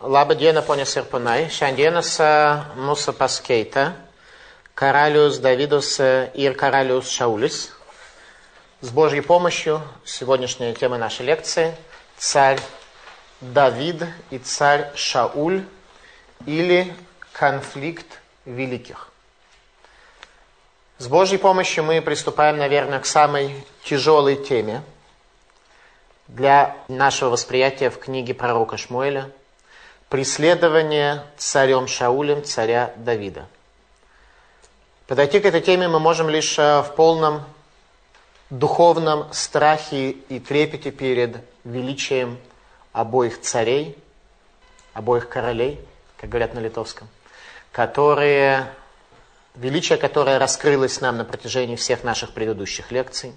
Labadiena, ponia ir ponai. Šiandienas mūsų paskaita karalius Давидус и каралиус Шаулис. С Божьей помощью сегодняшняя тема нашей лекции – царь Давид и царь Шауль или конфликт великих. С Божьей помощью мы приступаем, наверное, к самой тяжелой теме для нашего восприятия в книге пророка Шмуэля – преследование царем Шаулем царя Давида. Подойти к этой теме мы можем лишь э, в полном духовном страхе и трепете перед величием обоих царей, обоих королей, как говорят на литовском, которые, величие которое раскрылось нам на протяжении всех наших предыдущих лекций.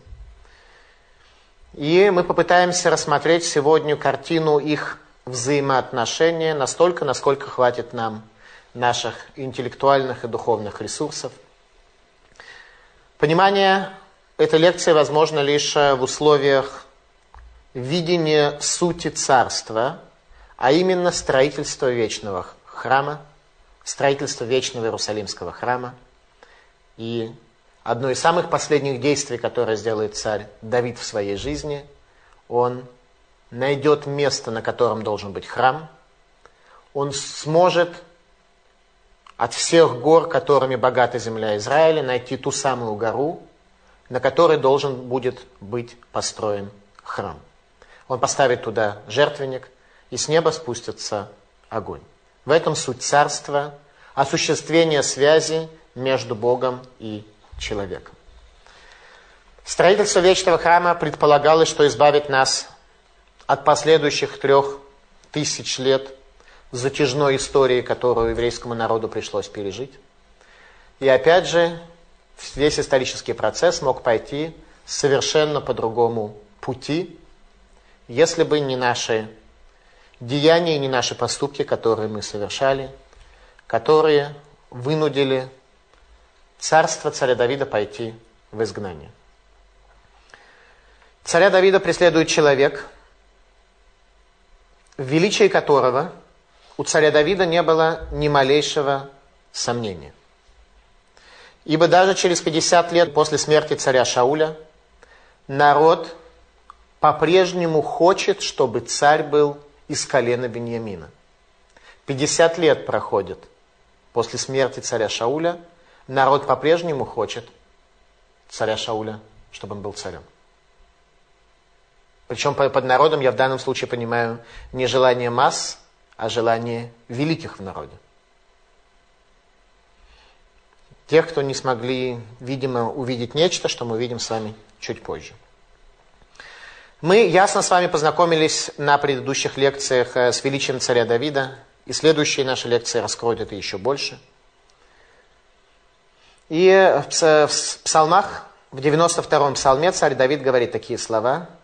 И мы попытаемся рассмотреть сегодня картину их взаимоотношения настолько, насколько хватит нам наших интеллектуальных и духовных ресурсов. Понимание этой лекции возможно лишь в условиях видения сути царства, а именно строительства вечного храма, строительства вечного Иерусалимского храма. И одно из самых последних действий, которое сделает царь Давид в своей жизни, он найдет место, на котором должен быть храм, он сможет от всех гор, которыми богата земля Израиля, найти ту самую гору, на которой должен будет быть построен храм. Он поставит туда жертвенник, и с неба спустится огонь. В этом суть царства, осуществление связи между Богом и человеком. Строительство вечного храма предполагалось, что избавит нас от последующих трех тысяч лет затяжной истории, которую еврейскому народу пришлось пережить. И опять же, весь исторический процесс мог пойти совершенно по другому пути, если бы не наши деяния не наши поступки, которые мы совершали, которые вынудили царство царя Давида пойти в изгнание. Царя Давида преследует человек – в величии которого у царя Давида не было ни малейшего сомнения. Ибо даже через 50 лет после смерти царя Шауля народ по-прежнему хочет, чтобы царь был из колена Беньямина. 50 лет проходит после смерти царя Шауля, народ по-прежнему хочет царя Шауля, чтобы он был царем. Причем под народом я в данном случае понимаю не желание масс, а желание великих в народе. Тех, кто не смогли, видимо, увидеть нечто, что мы увидим с вами чуть позже. Мы ясно с вами познакомились на предыдущих лекциях э, с величием царя Давида, и следующие наши лекции раскроют это еще больше. И в псалмах, в 92-м псалме царь Давид говорит такие слова –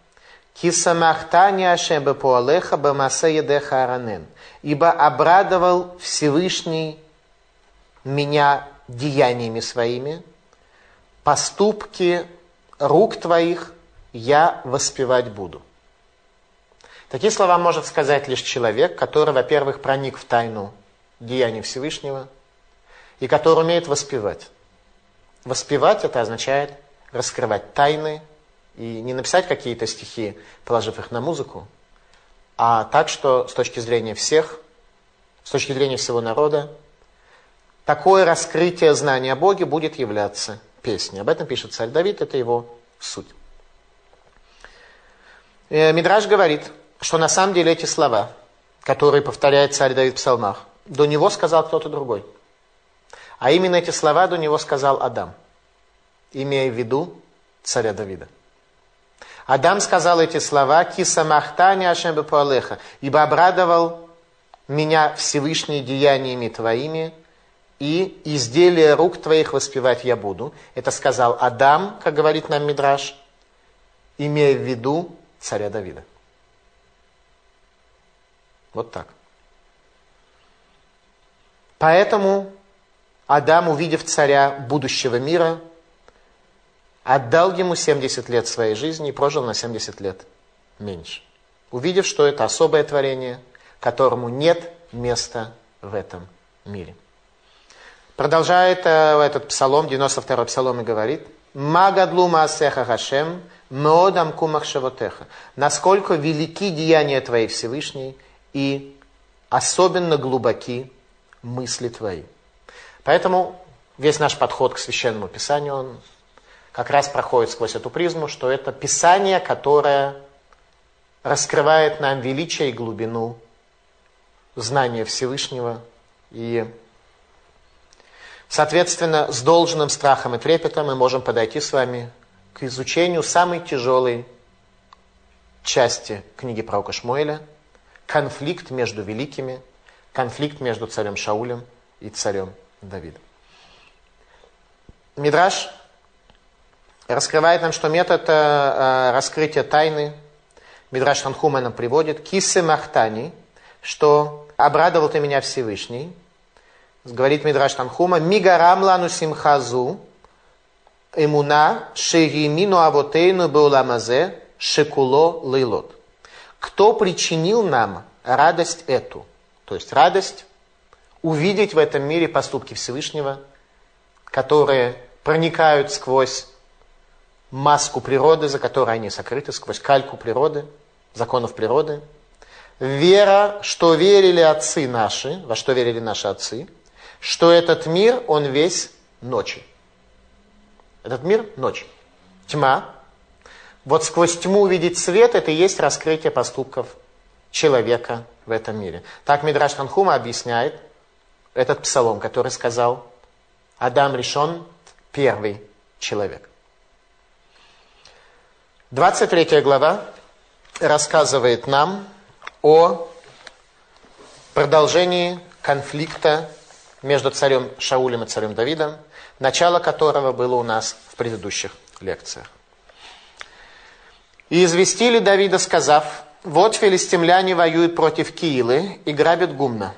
Кисамахтани Ашем Бепуалеха Бамасе Едеха Аранен. Ибо обрадовал Всевышний меня деяниями своими, поступки рук твоих я воспевать буду. Такие слова может сказать лишь человек, который, во-первых, проник в тайну деяний Всевышнего и который умеет воспевать. Воспевать это означает раскрывать тайны и не написать какие-то стихи, положив их на музыку, а так, что с точки зрения всех, с точки зрения всего народа, такое раскрытие знания о Боге будет являться песней. Об этом пишет царь Давид, это его суть. Э, Мидраж говорит, что на самом деле эти слова, которые повторяет царь Давид в псалмах, до него сказал кто-то другой. А именно эти слова до него сказал Адам, имея в виду царя Давида. Адам сказал эти слова, «Киса махтани Ашем Бепуалеха», ибо обрадовал меня Всевышние деяниями твоими, и изделия рук твоих воспевать я буду. Это сказал Адам, как говорит нам Мидраш, имея в виду царя Давида. Вот так. Поэтому Адам, увидев царя будущего мира, отдал ему 70 лет своей жизни и прожил на 70 лет меньше. Увидев, что это особое творение, которому нет места в этом мире. Продолжает э, этот псалом, 92-й псалом и говорит, «Магадлу маасеха Хашем, меодам кумах шавотеха». Насколько велики деяния Твои Всевышний и особенно глубоки мысли Твои. Поэтому весь наш подход к Священному Писанию, он как раз проходит сквозь эту призму, что это Писание, которое раскрывает нам величие и глубину знания Всевышнего и Соответственно, с должным страхом и трепетом мы можем подойти с вами к изучению самой тяжелой части книги пророка Шмуэля – конфликт между великими, конфликт между царем Шаулем и царем Давидом. Мидраш раскрывает нам, что метод э, раскрытия тайны Мидраш Танхума нам приводит «Кисы Махтани», что «обрадовал ты меня Всевышний», говорит Мидраш Танхума, «Мигарам лану симхазу, эмуна, шеримину авотейну беуламазе, шекуло лейлот». Кто причинил нам радость эту? То есть радость увидеть в этом мире поступки Всевышнего, которые проникают сквозь маску природы, за которой они сокрыты, сквозь кальку природы, законов природы. Вера, что верили отцы наши, во что верили наши отцы – что этот мир, он весь ночи. Этот мир – ночь. Тьма. Вот сквозь тьму увидеть свет – это и есть раскрытие поступков человека в этом мире. Так Мидраш Ханхума объясняет этот псалом, который сказал Адам решен первый человек. 23 глава рассказывает нам о продолжении конфликта между царем Шаулем и царем Давидом, начало которого было у нас в предыдущих лекциях. «И известили Давида, сказав, вот филистимляне воюют против Киилы и грабят Гумна.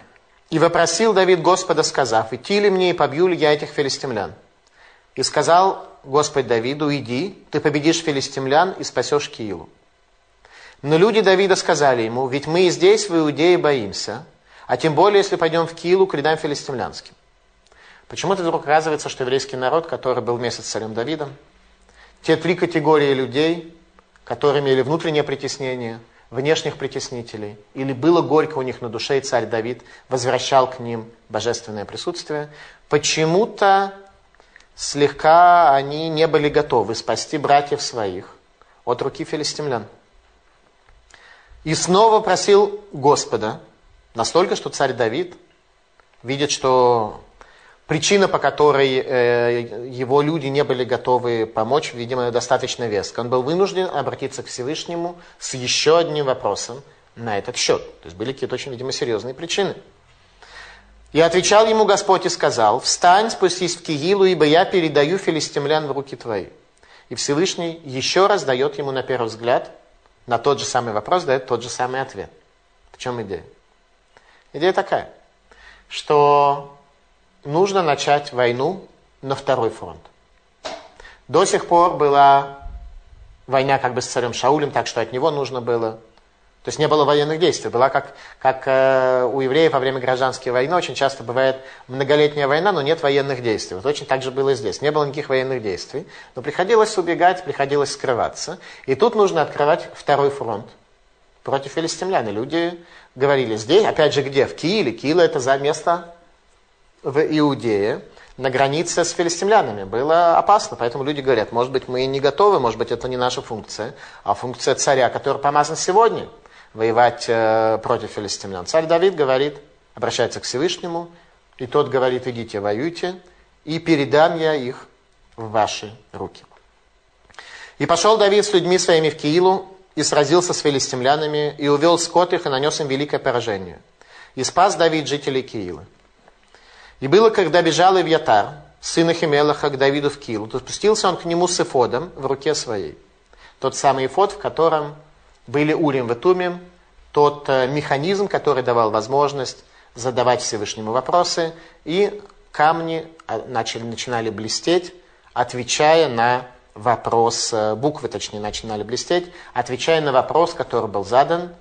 И вопросил Давид Господа, сказав, идти ли мне и побью ли я этих филистимлян? И сказал Господь Давиду, иди, ты победишь филистимлян и спасешь Киилу. Но люди Давида сказали ему, ведь мы и здесь в Иудее боимся, а тем более, если пойдем в Килу к рядам филистимлянским. Почему-то вдруг оказывается, что еврейский народ, который был вместе с царем Давидом, те три категории людей, которые имели внутреннее притеснение, внешних притеснителей, или было горько у них на душе, и царь Давид возвращал к ним божественное присутствие, почему-то слегка они не были готовы спасти братьев своих от руки филистимлян. И снова просил Господа, Настолько, что царь Давид видит, что причина, по которой э, его люди не были готовы помочь, видимо, достаточно веска. Он был вынужден обратиться к Всевышнему с еще одним вопросом на этот счет. То есть были какие-то очень, видимо, серьезные причины. И отвечал ему Господь и сказал, «Встань, спустись в Киилу, ибо я передаю филистимлян в руки твои». И Всевышний еще раз дает ему на первый взгляд, на тот же самый вопрос дает тот же самый ответ. В чем идея? Идея такая, что нужно начать войну на второй фронт. До сих пор была война как бы с царем Шаулем, так что от него нужно было. То есть не было военных действий. Была как, как э, у евреев во время гражданской войны очень часто бывает многолетняя война, но нет военных действий. Вот очень так же было и здесь. Не было никаких военных действий, но приходилось убегать, приходилось скрываться. И тут нужно открывать второй фронт против филистимлян. И люди говорили здесь, опять же где? В Кииле. Киила это за место в Иудее, на границе с филистимлянами. Было опасно, поэтому люди говорят, может быть, мы не готовы, может быть, это не наша функция, а функция царя, который помазан сегодня, воевать э, против филистимлян. Царь Давид говорит, обращается к Всевышнему, и тот говорит, идите, воюйте, и передам я их в ваши руки. И пошел Давид с людьми своими в Киилу, и сразился с филистимлянами, и увел скот их, и нанес им великое поражение. И спас Давид жителей Киила. И было, когда бежал Ивьятар, сын Ахимелаха, к Давиду в Киилу, то спустился он к нему с эфодом в руке своей. Тот самый эфод, в котором были Урим и тот э, механизм, который давал возможность задавать Всевышнему вопросы, и камни а, начали, начинали блестеть, отвечая на вопрос, э, буквы точнее начинали блестеть, отвечая на вопрос, который был задан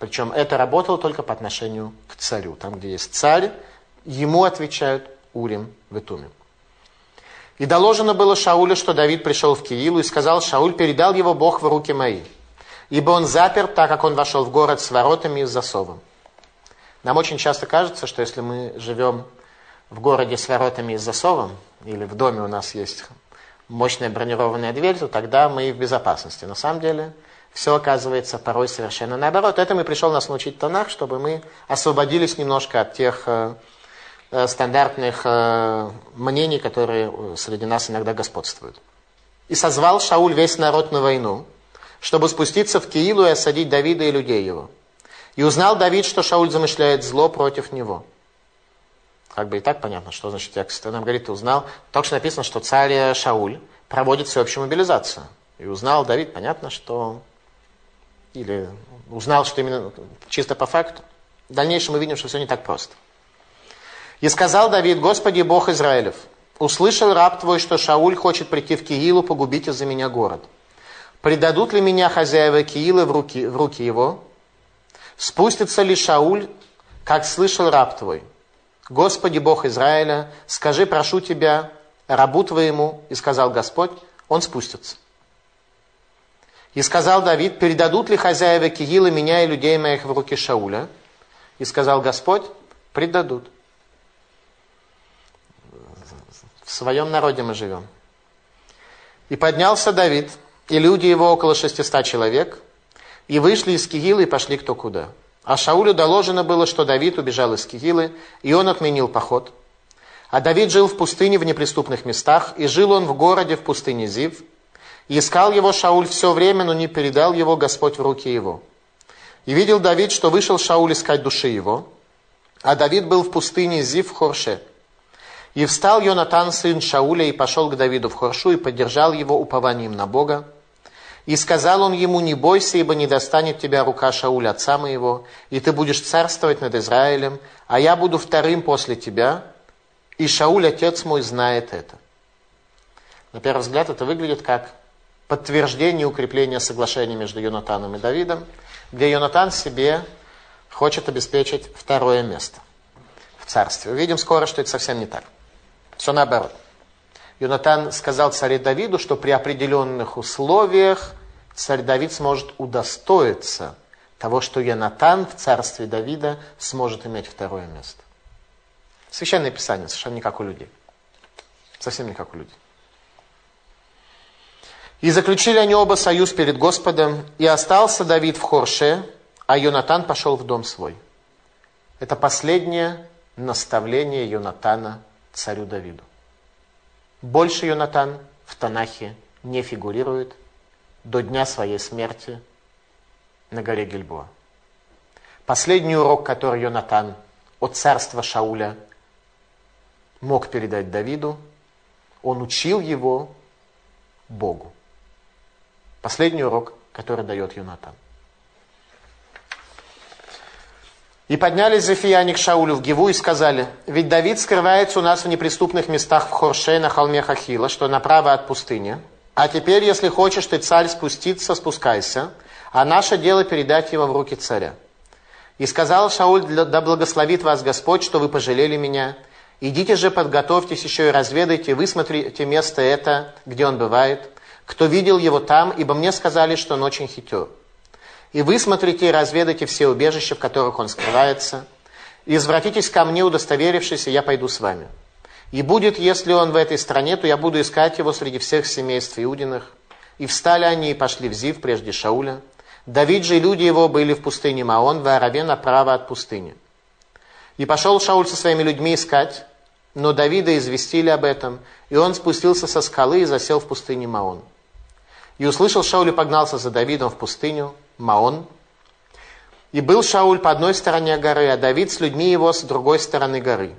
Причем это работало только по отношению к царю. Там, где есть царь, ему отвечают Урим в Итуме. И доложено было Шаулю, что Давид пришел в Киилу и сказал, Шауль передал его Бог в руки мои. Ибо он запер, так как он вошел в город с воротами и засовом. Нам очень часто кажется, что если мы живем в городе с воротами и засовом, или в доме у нас есть мощная бронированная дверь, то тогда мы в безопасности. На самом деле все оказывается порой совершенно наоборот. Этому и пришел нас научить Танах, чтобы мы освободились немножко от тех э, э, стандартных э, мнений, которые среди нас иногда господствуют. И созвал Шауль весь народ на войну, чтобы спуститься в Киилу и осадить Давида и людей его. И узнал Давид, что Шауль замышляет зло против него. Как бы и так понятно, что значит текст. Он нам говорит, ты узнал. Только что написано, что царь Шауль проводит всеобщую мобилизацию. И узнал Давид, понятно, что или узнал, что именно чисто по факту. В дальнейшем мы видим, что все не так просто. И сказал Давид, Господи Бог Израилев, услышал раб твой, что Шауль хочет прийти в Киилу, погубить из-за меня город. Предадут ли меня хозяева Киилы в руки, в руки его? Спустится ли Шауль, как слышал раб твой? Господи Бог Израиля, скажи, прошу тебя, рабу твоему, и сказал Господь, он спустится. И сказал Давид, передадут ли хозяева Киила меня и людей моих в руки Шауля? И сказал Господь, предадут. В своем народе мы живем. И поднялся Давид, и люди его около шестиста человек, и вышли из Кигилы и пошли кто куда. А Шаулю доложено было, что Давид убежал из Кигилы, и он отменил поход. А Давид жил в пустыне в неприступных местах, и жил он в городе в пустыне Зив, и искал его Шауль все время, но не передал его Господь в руки его. И видел Давид, что вышел Шауль искать души его, а Давид был в пустыне Зив в Хорше. И встал Йонатан, сын Шауля, и пошел к Давиду в Хоршу, и поддержал его упованием на Бога. И сказал он ему, не бойся, ибо не достанет тебя рука Шауля, отца моего, и ты будешь царствовать над Израилем, а я буду вторым после тебя, и Шауль, отец мой, знает это. На первый взгляд это выглядит как подтверждение укрепления соглашения между Йонатаном и Давидом, где Йонатан себе хочет обеспечить второе место в царстве. Увидим скоро, что это совсем не так. Все наоборот. Йонатан сказал царю Давиду, что при определенных условиях царь Давид сможет удостоиться того, что Йонатан в царстве Давида сможет иметь второе место. Священное Писание совершенно не как у людей. Совсем не как у людей. И заключили они оба союз перед Господом, и остался Давид в Хорше, а Йонатан пошел в дом свой. Это последнее наставление Йонатана царю Давиду. Больше Йонатан в Танахе не фигурирует до дня своей смерти на горе Гильбоа. Последний урок, который Йонатан от царства Шауля мог передать Давиду, он учил его Богу. Последний урок, который дает Юнатан. И поднялись Зефияне к Шаулю в Гиву и сказали, ведь Давид скрывается у нас в неприступных местах в Хорше на холме Хахила, что направо от пустыни. А теперь, если хочешь ты, царь, спуститься, спускайся, а наше дело передать его в руки царя. И сказал Шауль, да благословит вас Господь, что вы пожалели меня. Идите же, подготовьтесь еще и разведайте, высмотрите место это, где он бывает, кто видел его там, ибо мне сказали, что он очень хитер. И вы смотрите и разведайте все убежища, в которых он скрывается, и извратитесь ко мне, удостоверившись, и я пойду с вами. И будет, если он в этой стране, то я буду искать его среди всех семейств Иудиных. И встали они и пошли в Зив прежде Шауля. Давид же и люди его были в пустыне Маон, в Араве направо от пустыни. И пошел Шауль со своими людьми искать, но Давида известили об этом, и он спустился со скалы и засел в пустыне Маон. И услышал Шауль и погнался за Давидом в пустыню, Маон. И был Шауль по одной стороне горы, а Давид с людьми его с другой стороны горы.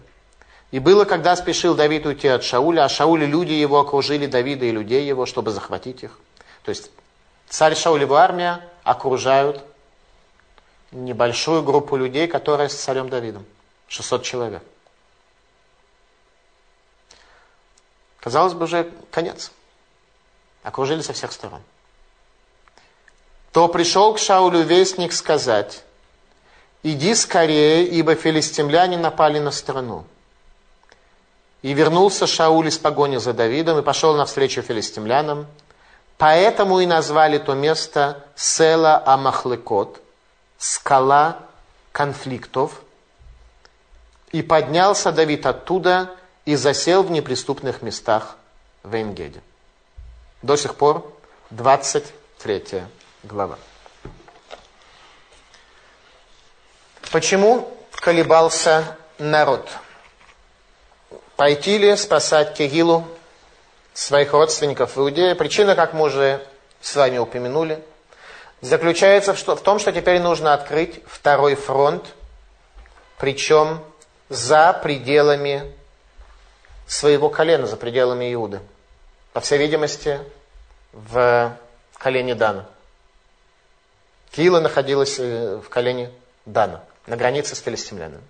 И было, когда спешил Давид уйти от Шауля, а Шауль и люди его окружили Давида и людей его, чтобы захватить их. То есть царь Шауль его армия окружают небольшую группу людей, которая с царем Давидом. 600 человек. Казалось бы, уже конец окружили со всех сторон. То пришел к Шаулю вестник сказать, иди скорее, ибо филистимляне напали на страну. И вернулся Шауль из погони за Давидом и пошел навстречу филистимлянам. Поэтому и назвали то место Села Амахлекот, скала конфликтов. И поднялся Давид оттуда и засел в неприступных местах в Энгеде. До сих пор 23 глава. Почему колебался народ? Пойти ли спасать Кириллу, своих родственников в Иудее? Причина, как мы уже с вами упомянули, заключается в том, что теперь нужно открыть второй фронт, причем за пределами своего колена, за пределами Иуды. По всей видимости, в колене Дана. Киила находилась э, в колене Дана на границе с филистимлянами.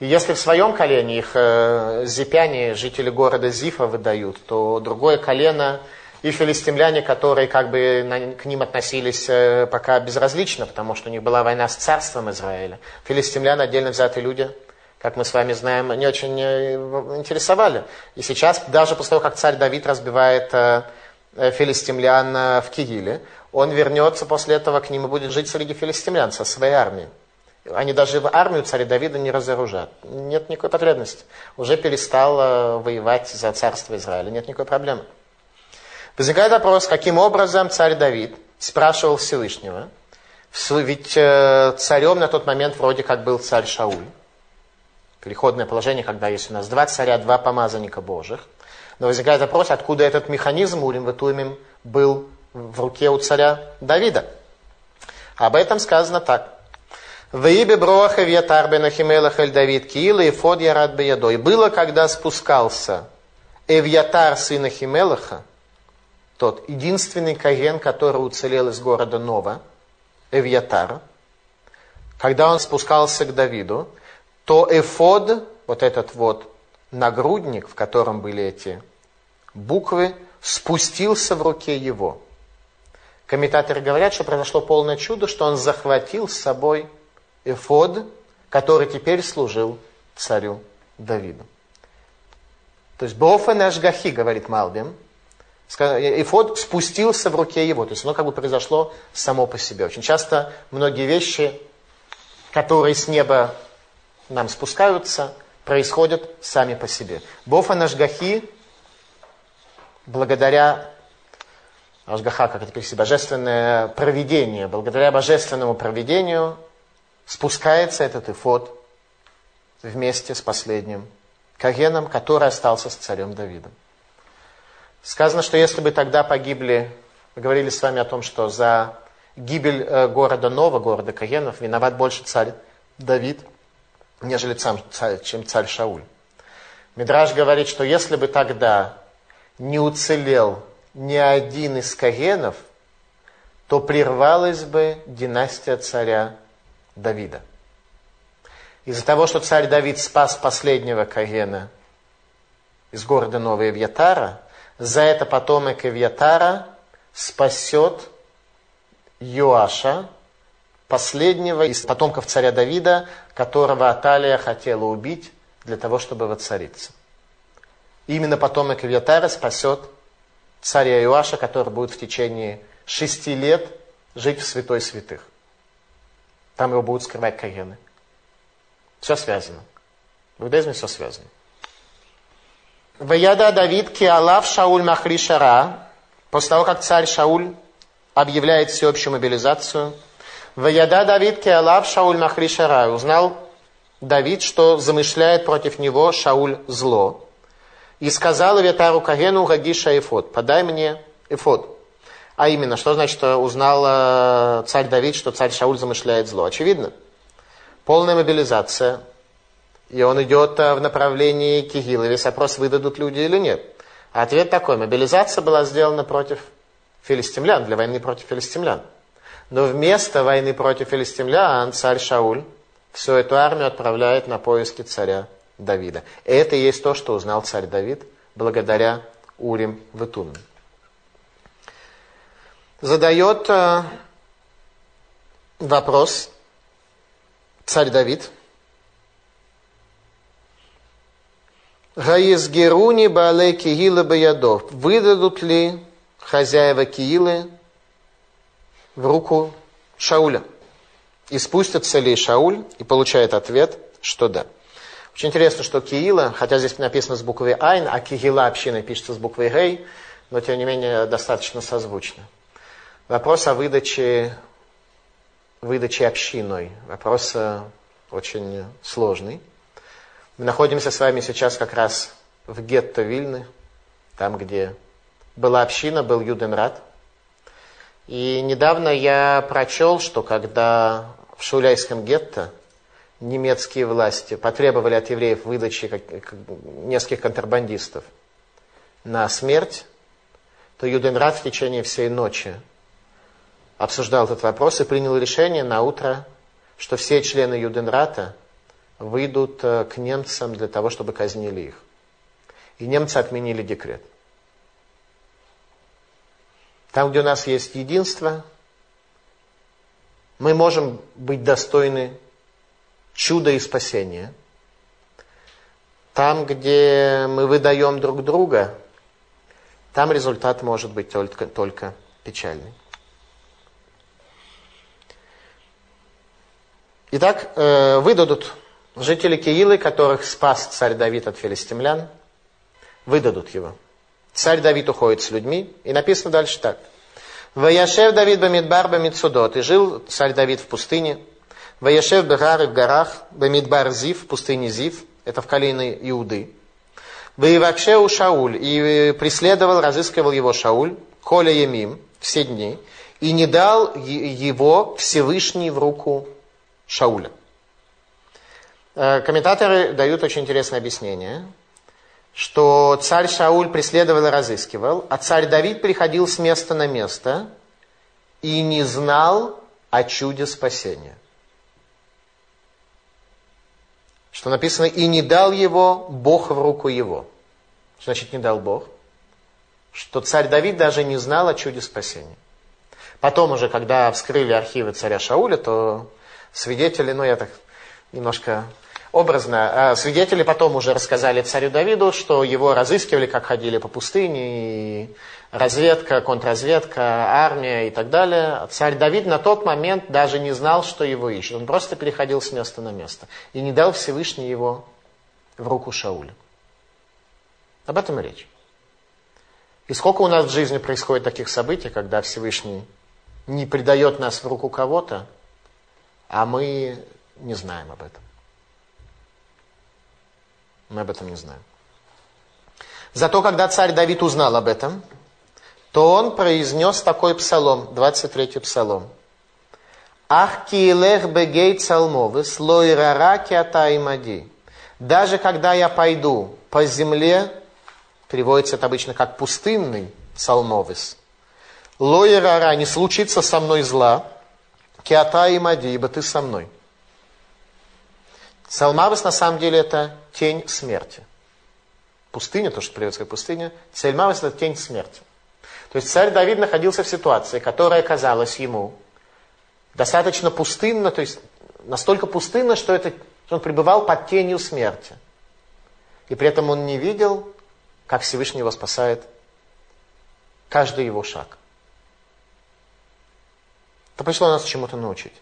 И если в своем колене их э, зипяне, жители города Зифа, выдают, то другое колено и филистимляне, которые как бы к ним относились э, пока безразлично, потому что у них была война с царством Израиля. Филистимляне, отдельно взятые люди, как мы с вами знаем, не очень интересовали. И сейчас, даже после того, как царь Давид разбивает филистимлян в Кигиле, он вернется после этого к ним и будет жить среди филистимлян со своей армией. Они даже в армию царя Давида не разоружат. Нет никакой потребности. Уже перестал воевать за царство Израиля. Нет никакой проблемы. Возникает вопрос, каким образом царь Давид спрашивал Всевышнего. Ведь э, царем на тот момент вроде как был царь Шауль. Переходное положение, когда есть у нас два царя, два помазанника Божьих. Но возникает вопрос, откуда этот механизм Урим Ветумим был в руке у царя Давида. Об этом сказано так. Ваибе броха вьятар бен Ахимелах эль Давид киила и фод ярад беядо. И было, когда спускался Эвьятар, сын Ахимелаха, тот единственный Каген, который уцелел из города Нова, Эвьятар, когда он спускался к Давиду, то Эфод, вот этот вот нагрудник, в котором были эти буквы, спустился в руке его. Комментаторы говорят, что произошло полное чудо, что он захватил с собой эфод, который теперь служил царю Давиду. То есть Бофен Ашгахи, говорит Малбим, эфод спустился в руке его. То есть оно как бы произошло само по себе. Очень часто многие вещи, которые с неба нам спускаются, происходят сами по себе. Бофен Ашгахи, благодаря Ашгаха, как это перевести, божественное проведение, благодаря божественному проведению спускается этот эфод вместе с последним Кагеном, который остался с царем Давидом. Сказано, что если бы тогда погибли, мы говорили с вами о том, что за гибель э, города Нова, города Кагенов, виноват больше царь Давид, нежели сам царь, чем царь Шауль. Мидраж говорит, что если бы тогда не уцелел ни один из Кагенов, то прервалась бы династия царя Давида. Из-за того, что царь Давид спас последнего Кагена из города Новая Вьятара, за это потомок Эвьятара спасет Йоаша, последнего из потомков царя Давида, которого Аталия хотела убить для того, чтобы воцариться. Именно потомок Эвьятара спасет царя Иоаша, который будет в течение шести лет жить в святой святых. Там его будут скрывать каены. Все связано. В иудаизме все связано. Ваяда Давид Киалав Шауль Махри Шара. После того, как царь Шауль объявляет всеобщую мобилизацию. Ваяда Давид Киалав Шауль Махри Шара. Узнал Давид, что замышляет против него Шауль зло. И сказал Ветару Кагену Гагиша Эфот, подай мне Эфот. А именно, что значит, что узнал э, царь Давид, что царь Шауль замышляет зло? Очевидно. Полная мобилизация. И он идет э, в направлении Кигила. Весь опрос, выдадут люди или нет. А ответ такой. Мобилизация была сделана против филистимлян, для войны против филистимлян. Но вместо войны против филистимлян царь Шауль всю эту армию отправляет на поиски царя Давида. Это и есть то, что узнал царь Давид благодаря Урим Ветумим задает э, вопрос, царь Давид. Гаизгеруни бале киила баядов. Выдадут ли хозяева Киилы в руку Шауля? И спустятся ли Шауль? И получает ответ, что да. Очень интересно, что Киила, хотя здесь написано с буквой Айн, а Кигила община пишется с буквой Гей, но тем не менее достаточно созвучно. Вопрос о выдаче, выдаче общиной. Вопрос э, очень сложный. Мы находимся с вами сейчас как раз в гетто Вильны, там, где была община, был Юденрат. И недавно я прочел, что когда в Шуляйском гетто немецкие власти потребовали от евреев выдачи нескольких контрабандистов на смерть, то Юденрат в течение всей ночи обсуждал этот вопрос и принял решение на утро, что все члены Юденрата выйдут э, к немцам для того, чтобы казнили их. И немцы отменили декрет. Там, где у нас есть единство, мы можем быть достойны чуда и спасения. Там, где мы выдаем друг друга, там результат может быть только, только печальный. Итак, э, выдадут жители Киилы, которых спас царь Давид от филистимлян, выдадут его. Царь Давид уходит с людьми, и написано дальше так. Ваяшев Давид Бамидбар Бамидсудот, и жил царь Давид в пустыне, Ваяшев Бегары в горах, Бамидбар Зив, в пустыне Зив, это в колени Иуды. Воевакшеу Шауль, и преследовал, разыскивал его Шауль, Коля Емим, все дни, и не дал его Всевышний в руку Шауля. Э, комментаторы дают очень интересное объяснение, что царь Шауль преследовал и разыскивал, а царь Давид приходил с места на место и не знал о чуде спасения. Что написано, и не дал его Бог в руку его. Значит не дал Бог? Что царь Давид даже не знал о чуде спасения. Потом уже, когда вскрыли архивы царя Шауля, то свидетели, ну я так немножко образно, а свидетели потом уже рассказали царю Давиду, что его разыскивали, как ходили по пустыне, и разведка, контрразведка, армия и так далее. Царь Давид на тот момент даже не знал, что его ищут. Он просто переходил с места на место. И не дал Всевышний его в руку Шауля. Об этом и речь. И сколько у нас в жизни происходит таких событий, когда Всевышний не предает нас в руку кого-то, а мы не знаем об этом. Мы об этом не знаем. Зато когда царь Давид узнал об этом, то он произнес такой псалом, 23-й псалом. Ах киелех бегей цалмовы, слой рараки атаймади. Даже когда я пойду по земле, переводится это обычно как пустынный псалмовис, лой рара, не случится со мной зла, киата и ибо ты со мной. Салмавис на самом деле это тень смерти. Пустыня, то, что переводится как пустыня, Сельмавис это тень смерти. То есть царь Давид находился в ситуации, которая казалась ему достаточно пустынна, то есть настолько пустынна, что, это, что он пребывал под тенью смерти. И при этом он не видел, как Всевышний его спасает каждый его шаг. Это пришло нас чему-то научить.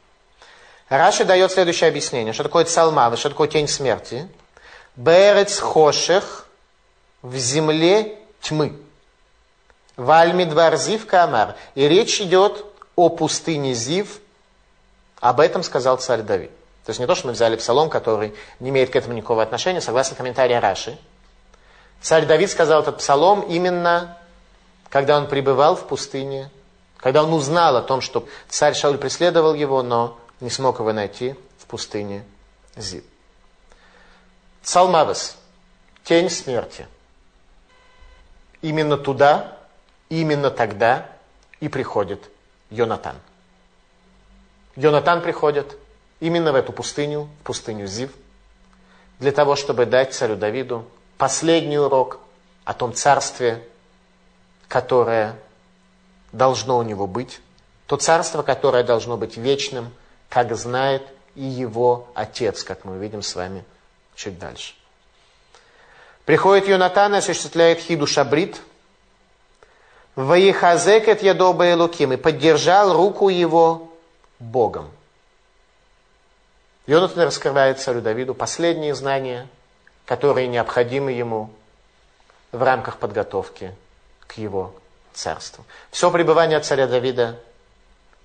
Раши дает следующее объяснение. Что такое цалмавы, что такое тень смерти? Берец хошех в земле тьмы. Вальмидвар Зив Камар. И речь идет о пустыне Зив. Об этом сказал царь Давид. То есть не то, что мы взяли псалом, который не имеет к этому никакого отношения, согласно комментарию Раши. Царь Давид сказал этот псалом именно, когда он пребывал в пустыне, когда он узнал о том, что царь Шауль преследовал его, но не смог его найти в пустыне Зив. Цалмавес, тень смерти. Именно туда именно тогда и приходит Йонатан. Йонатан приходит именно в эту пустыню, в пустыню Зив, для того, чтобы дать царю Давиду последний урок о том царстве, которое должно у него быть, то царство, которое должно быть вечным, как знает и его отец, как мы увидим с вами чуть дальше. Приходит Йонатан и осуществляет хиду шабрит. Ваихазекет ядоба Элуким и поддержал руку его Богом. Йонатан раскрывает царю Давиду последние знания, которые необходимы ему в рамках подготовки к его царству. Все пребывание царя Давида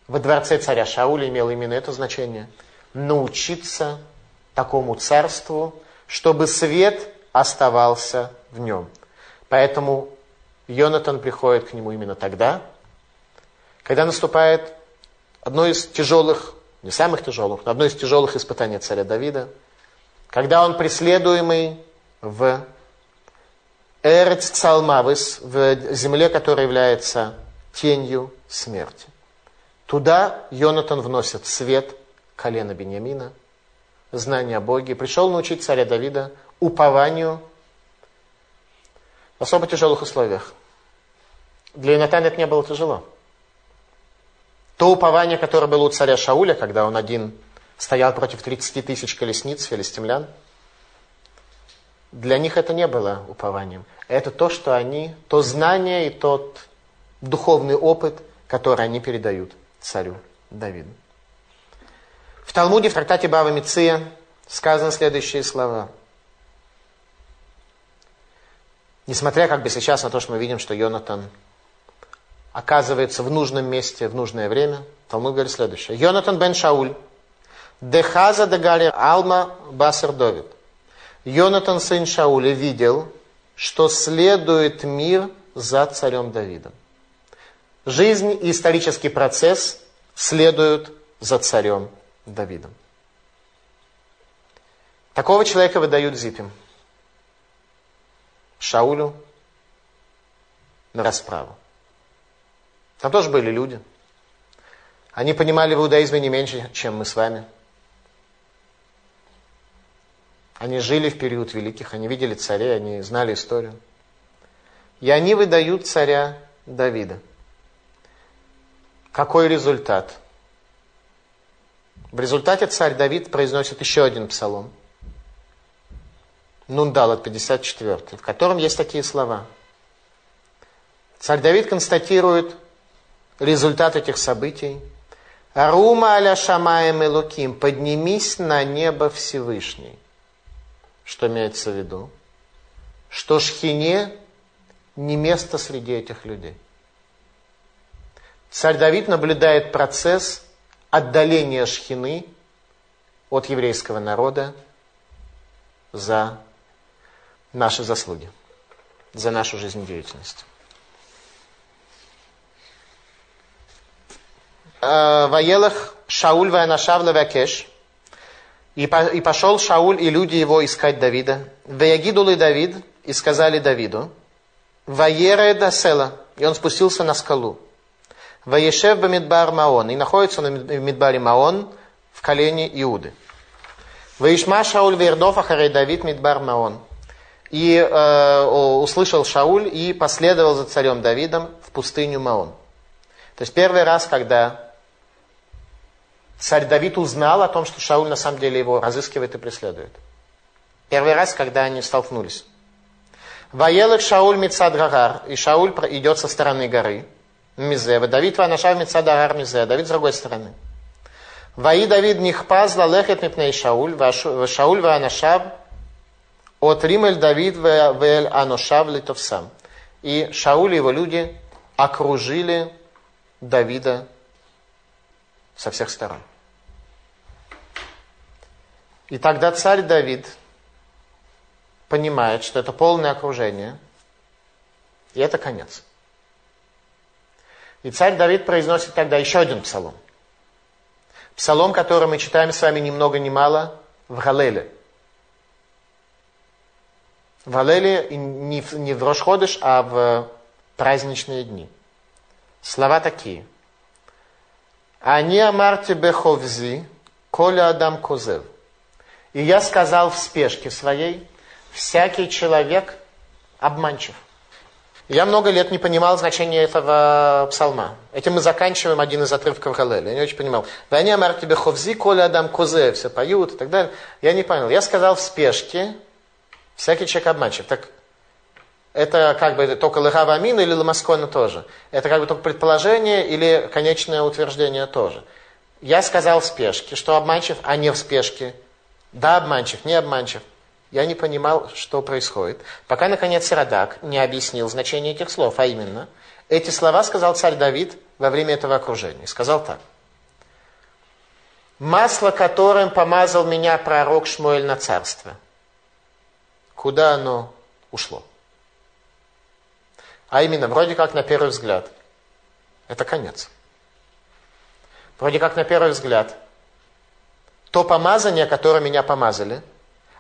во дворце царя Шауля имело именно это значение. Научиться такому царству, чтобы свет оставался в нем. Поэтому Йонатан приходит к нему именно тогда, когда наступает одно из тяжелых, не самых тяжелых, но одно из тяжелых испытаний царя Давида, когда он преследуемый в Эрец Цалмавис, в земле, которая является тенью смерти. Туда Йонатан вносит свет колена Бениамина, знание о Боге, пришел научить царя Давида упованию в особо тяжелых условиях. Для Йонатана это не было тяжело. То упование, которое было у царя Шауля, когда он один стоял против 30 тысяч колесниц филистимлян, для них это не было упованием. Это то, что они, то знание и тот духовный опыт, который они передают царю Давиду. В Талмуде, в трактате Бава Миция, сказаны следующие слова. Несмотря как бы сейчас на то, что мы видим, что Йонатан оказывается в нужном месте в нужное время, Талмуд говорит следующее. Йонатан бен Шауль, дехаза дегари алма басер Довид. Йонатан, сын Шауля, видел, что следует мир за царем Давидом. Жизнь и исторический процесс следуют за царем Давидом. Такого человека выдают Зипим. Шаулю на расправу. Там тоже были люди. Они понимали в иудаизме не меньше, чем мы с вами. Они жили в период великих, они видели царей, они знали историю. И они выдают царя Давида. Какой результат? В результате царь Давид произносит еще один псалом. Нундалат 54, в котором есть такие слова. Царь Давид констатирует результат этих событий. Арума аля шамаем элуким, поднимись на небо Всевышний. Что имеется в виду? Что Шхине не место среди этих людей. Царь Давид наблюдает процесс отдаления Шхины от еврейского народа за наши заслуги, за нашу жизнедеятельность. Э, Ваелах Шауль Ваянашав Левакеш. И пошел Шауль и люди его искать Давида. ויגידו לדוד, и сказали Давиду, וירד הסלע, и он спустился на скалу. וישב במדבר מעון, и находится на Мидбаре Маон в колене Иуды. וישמע שאול וירדף אחרי דוד מדבר מעון. И э, услышал Шауль и последовал за царем Давидом в пустыню Маон. То есть первый раз, когда царь Давид узнал о том, что Шауль на самом деле его разыскивает и преследует. Первый раз, когда они столкнулись. Ваелых Шауль Мицад Гагар. И Шауль идет со стороны горы. Мизе. Давид Ванашав Мицад Гагар Мизе. Давид с другой стороны. Ваи Давид Нихпаз Лалехет Мипней Шауль. Шауль Ванашав от Римель Давид Вель Аношав Литовсам. И Шауль и его люди окружили Давида со всех сторон. И тогда царь Давид понимает, что это полное окружение, и это конец. И царь Давид произносит тогда еще один псалом. Псалом, который мы читаем с вами ни много ни мало в Галеле. В Галеле не в, не в Рошходыш, а в праздничные дни. Слова такие. Они амарти беховзи, коля адам козев. И я сказал в спешке своей, всякий человек обманчив. Я много лет не понимал значения этого псалма. Этим мы заканчиваем один из отрывков Галеля. Я не очень понимал. Ваня амар тебе ховзи, коля адам козе, все поют и так далее. Я не понял. Я сказал в спешке, всякий человек обманщик. Так это как бы только лыгава амина или ламаскона тоже? Это как бы только предположение или конечное утверждение тоже? Я сказал в спешке, что обманчив, а не в спешке. Да, обманчив, не обманчив. Я не понимал, что происходит, пока, наконец, Радак не объяснил значение этих слов, а именно, эти слова сказал царь Давид во время этого окружения. Сказал так. «Масло, которым помазал меня пророк Шмуэль на царство, куда оно ушло?» А именно, вроде как на первый взгляд, это конец. Вроде как на первый взгляд, то помазание, которое меня помазали –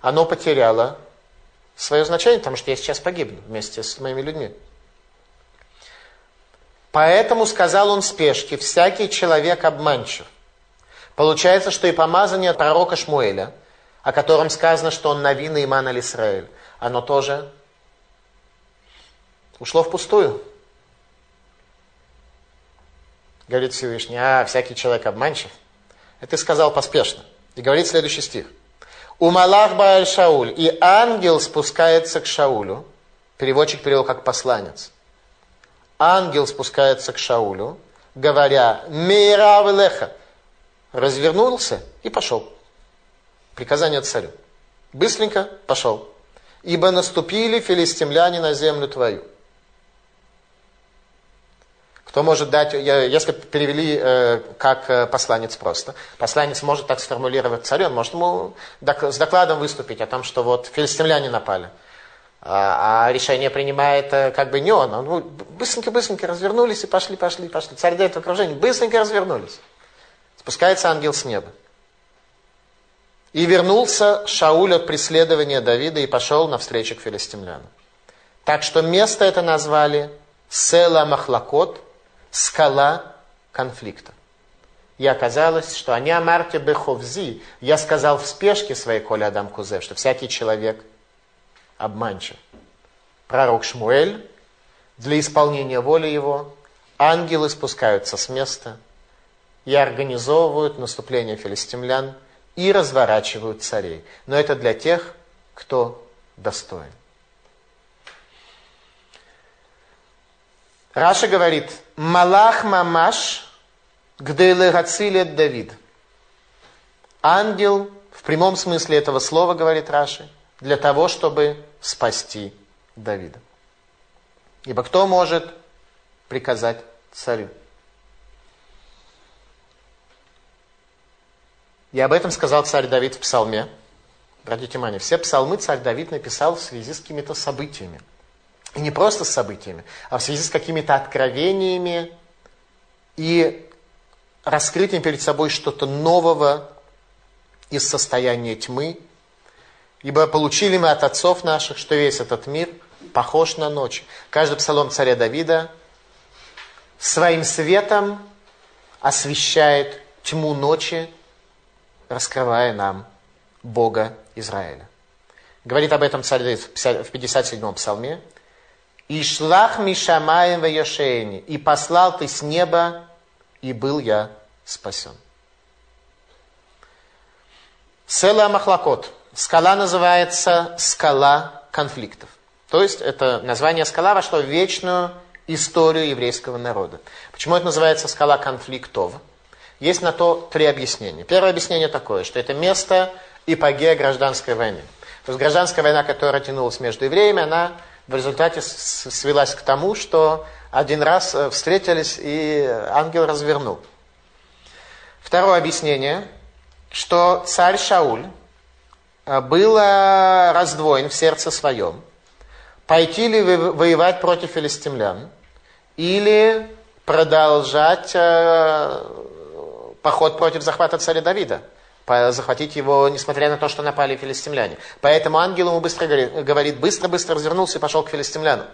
оно потеряло свое значение, потому что я сейчас погибну вместе с моими людьми. Поэтому сказал он в спешке, всякий человек обманчив. Получается, что и помазание пророка Шмуэля, о котором сказано, что он Навин и Иман Алисраэль, оно тоже ушло впустую. Говорит Всевышний, а всякий человек обманчив. Это ты сказал поспешно. И говорит следующий стих – у Малах Бааль Шауль. И ангел спускается к Шаулю. Переводчик перевел как посланец. Ангел спускается к Шаулю, говоря, Мейрав Леха. Развернулся и пошел. Приказание царю. Быстренько пошел. Ибо наступили филистимляне на землю твою. Кто может дать, если перевели э, как э, посланец просто, посланец может так сформулировать царю, он может ему с докладом выступить о том, что вот филистимляне напали. А, а решение принимает э, как бы не он. Он быстренько-быстренько развернулись и пошли, пошли, пошли. Царь дает окружение, быстренько развернулись. Спускается ангел с неба. И вернулся Шауль от преследования Давида и пошел навстречу к филистимлянам. Так что место это назвали Села Махлакот, скала конфликта. И оказалось, что они амарте беховзи, я сказал в спешке своей Коля Адам Кузе, что всякий человек обманчив. Пророк Шмуэль, для исполнения воли его, ангелы спускаются с места и организовывают наступление филистимлян и разворачивают царей. Но это для тех, кто достоин. Раша говорит, Малах мамаш гдейле гацилет Давид. Ангел, в прямом смысле этого слова, говорит Раши, для того, чтобы спасти Давида. Ибо кто может приказать царю? И об этом сказал царь Давид в псалме. Обратите внимание, все псалмы царь Давид написал в связи с какими-то событиями. И не просто с событиями, а в связи с какими-то откровениями и раскрытием перед собой что-то нового из состояния тьмы. Ибо получили мы от отцов наших, что весь этот мир похож на ночь. Каждый псалом царя Давида своим светом освещает тьму ночи, раскрывая нам Бога Израиля. Говорит об этом царь Давид в 57-м псалме. И шлах мишамаем в и послал ты с неба, и был я спасен. Села Махлакот. Скала называется скала конфликтов. То есть это название скала вошло в вечную историю еврейского народа. Почему это называется скала конфликтов? Есть на то три объяснения. Первое объяснение такое, что это место ипогея гражданской войны. То есть гражданская война, которая тянулась между евреями, она в результате свелась к тому, что один раз э, встретились и ангел развернул. Второе объяснение, что царь Шауль э, был э, раздвоен в сердце своем. Пойти ли воевать против филистимлян или продолжать поход против захвата царя Давида захватить его, несмотря на то, что напали филистимляне. Поэтому ангел ему быстро говорит, быстро-быстро развернулся и пошел к филистимлянам.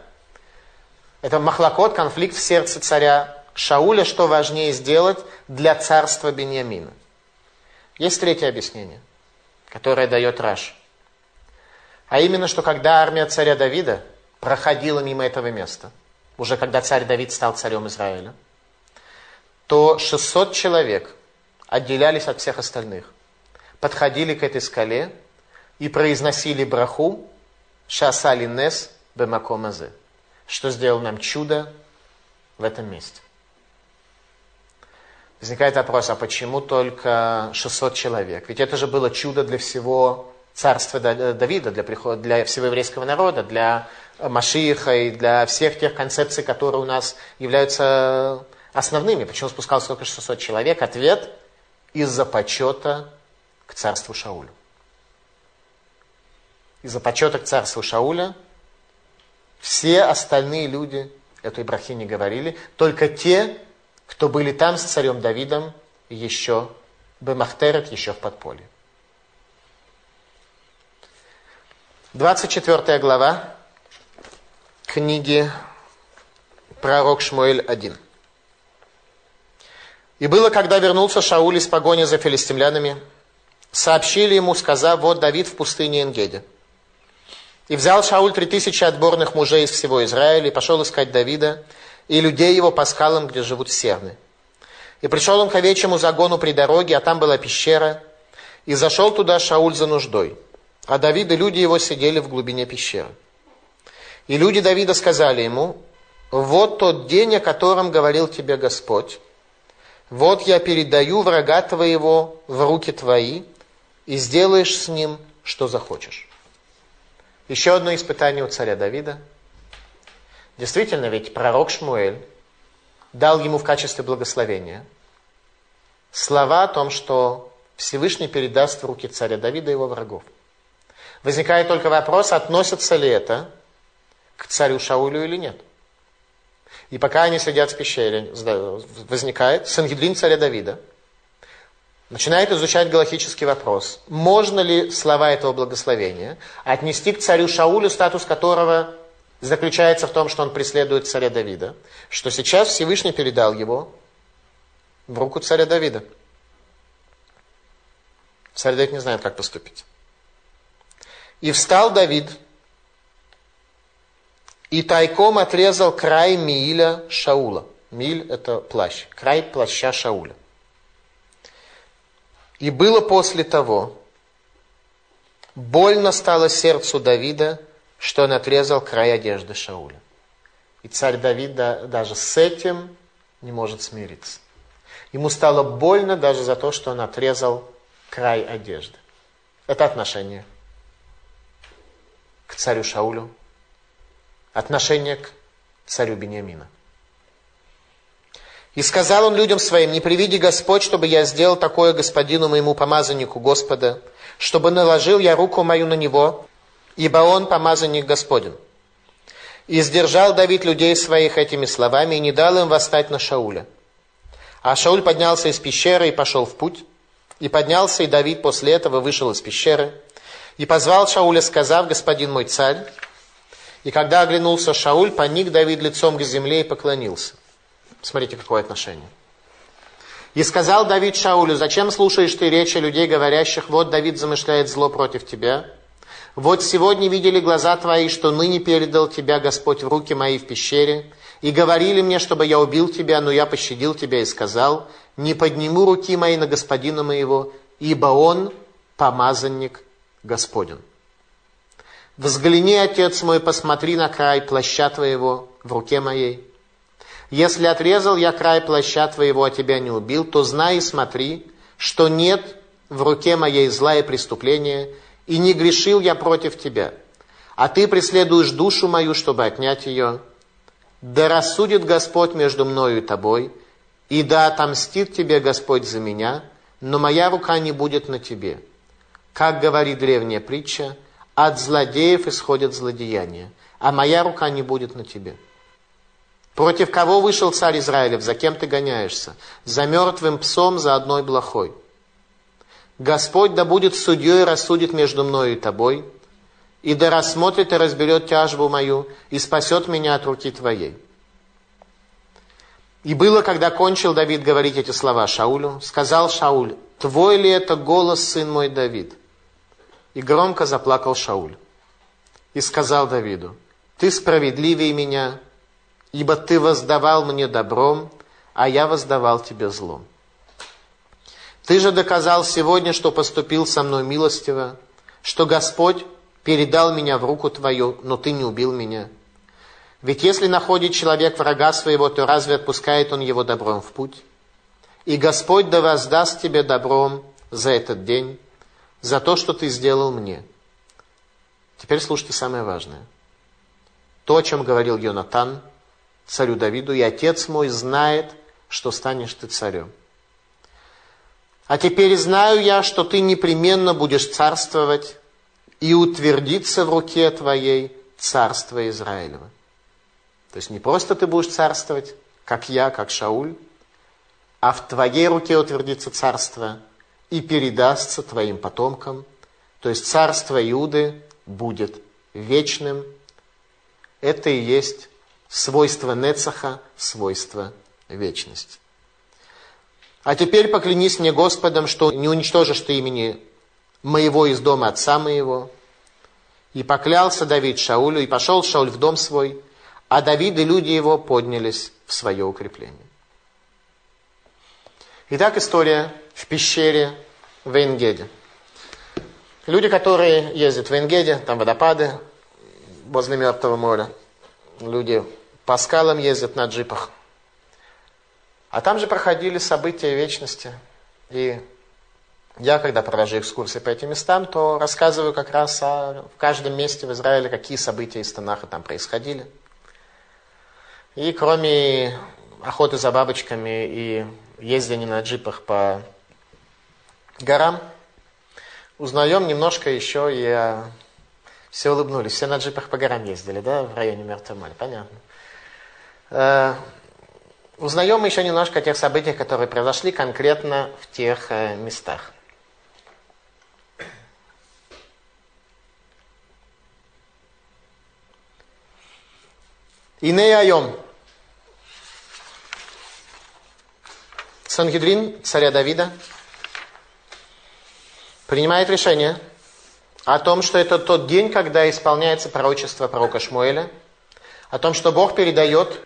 Это махлокот, конфликт в сердце царя Шауля, что важнее сделать для царства Беньямина. Есть третье объяснение, которое дает Раш. А именно, что когда армия царя Давида проходила мимо этого места – уже когда царь Давид стал царем Израиля, то 600 человек отделялись от всех остальных, подходили к этой скале и произносили браху «Шасали нес бемакомазе», что сделал нам чудо в этом месте. Возникает вопрос, а почему только 600 человек? Ведь это же было чудо для всего царства Давида, для, прихода, для всего еврейского народа, для Машииха и для всех тех концепций, которые у нас являются основными. Почему спускалось только 600 человек? Ответ – из-за почета к царству Шаулю. Из-за почета к царству Шауля все остальные люди эту Ибрахи не говорили, только те, кто были там с царем Давидом еще Бемахтерет, еще в подполье. 24 глава книги Пророк Шмуэль 1. «И было, когда вернулся Шауль из погони за филистимлянами, сообщили ему, сказав, вот Давид в пустыне Энгеде. И взял Шауль три тысячи отборных мужей из всего Израиля и пошел искать Давида и людей его по скалам, где живут серны. И пришел он к овечьему загону при дороге, а там была пещера, и зашел туда Шауль за нуждой. А Давид и люди его сидели в глубине пещеры. И люди Давида сказали ему, вот тот день, о котором говорил тебе Господь. Вот я передаю врага твоего в руки твои, и сделаешь с ним, что захочешь. Еще одно испытание у царя Давида. Действительно, ведь пророк Шмуэль дал ему в качестве благословения слова о том, что Всевышний передаст в руки царя Давида его врагов. Возникает только вопрос, относится ли это к царю Шаулю или нет. И пока они сидят в пещере, возникает Сангидрин царя Давида, начинает изучать галактический вопрос, можно ли слова этого благословения отнести к царю Шаулю, статус которого заключается в том, что он преследует царя Давида, что сейчас Всевышний передал его в руку царя Давида. Царь Давид не знает, как поступить. И встал Давид, и тайком отрезал край Мииля Шаула. Миль – это плащ, край плаща Шауля. И было после того, больно стало сердцу Давида, что он отрезал край одежды Шауля. И царь Давид даже с этим не может смириться. Ему стало больно даже за то, что он отрезал край одежды. Это отношение к царю Шаулю, отношение к царю Бениамина. И сказал он людям своим, не приведи Господь, чтобы я сделал такое господину моему помазаннику Господа, чтобы наложил я руку мою на него, ибо он помазанник Господен. И сдержал Давид людей своих этими словами и не дал им восстать на Шауля. А Шауль поднялся из пещеры и пошел в путь. И поднялся, и Давид после этого вышел из пещеры и позвал Шауля, сказав, господин мой царь. И когда оглянулся Шауль, поник Давид лицом к земле и поклонился. Смотрите, какое отношение. И сказал Давид Шаулю, зачем слушаешь ты речи людей, говорящих, вот Давид замышляет зло против тебя? Вот сегодня видели глаза твои, что ныне передал тебя Господь в руки мои в пещере, и говорили мне, чтобы я убил тебя, но я пощадил тебя и сказал, не подниму руки мои на господина моего, ибо он помазанник Господен. Взгляни, отец мой, посмотри на край плаща твоего в руке моей. Если отрезал я край плаща твоего, а тебя не убил, то знай и смотри, что нет в руке моей зла и преступления, и не грешил я против тебя. А ты преследуешь душу мою, чтобы отнять ее. Да рассудит Господь между мною и тобой, и да отомстит тебе Господь за меня, но моя рука не будет на тебе. Как говорит древняя притча, от злодеев исходят злодеяния, а моя рука не будет на тебе. Против кого вышел царь Израилев? За кем ты гоняешься? За мертвым псом, за одной блохой. Господь да будет судьей рассудит между мною и тобой, и да рассмотрит и разберет тяжбу мою, и спасет меня от руки твоей. И было, когда кончил Давид говорить эти слова Шаулю, сказал Шауль, «Твой ли это голос, сын мой Давид?» И громко заплакал Шауль. И сказал Давиду, «Ты справедливее меня, ибо ты воздавал мне добром, а я воздавал тебе злом. Ты же доказал сегодня, что поступил со мной милостиво, что Господь передал меня в руку твою, но ты не убил меня. Ведь если находит человек врага своего, то разве отпускает он его добром в путь? И Господь да воздаст тебе добром за этот день, за то, что ты сделал мне. Теперь слушайте самое важное. То, о чем говорил Йонатан царю Давиду, и отец мой знает, что станешь ты царем. А теперь знаю я, что ты непременно будешь царствовать и утвердиться в руке твоей царство Израилева. То есть не просто ты будешь царствовать, как я, как Шауль, а в твоей руке утвердится царство и передастся твоим потомкам. То есть царство Иуды будет вечным. Это и есть свойство Нецаха, свойство вечности. А теперь поклянись мне Господом, что не уничтожишь ты имени моего из дома отца моего. И поклялся Давид Шаулю, и пошел Шауль в дом свой, а Давид и люди его поднялись в свое укрепление. Итак, история в пещере в Энгеде. Люди, которые ездят в Энгеде, там водопады возле Мертвого моря. Люди по скалам ездят на джипах. А там же проходили события вечности. И я, когда провожу экскурсии по этим местам, то рассказываю как раз о в каждом месте в Израиле, какие события из Танаха там происходили. И кроме охоты за бабочками и ездения на джипах по горам, узнаем немножко еще и о... Все улыбнулись, все на джипах по горам ездили, да, в районе Мертвого моря, понятно. Э, узнаем еще немножко о тех событиях, которые произошли конкретно в тех э, местах. Иней Айом. Сангидрин царя Давида принимает решение о том, что это тот день, когда исполняется пророчество пророка Шмуэля, о том, что Бог передает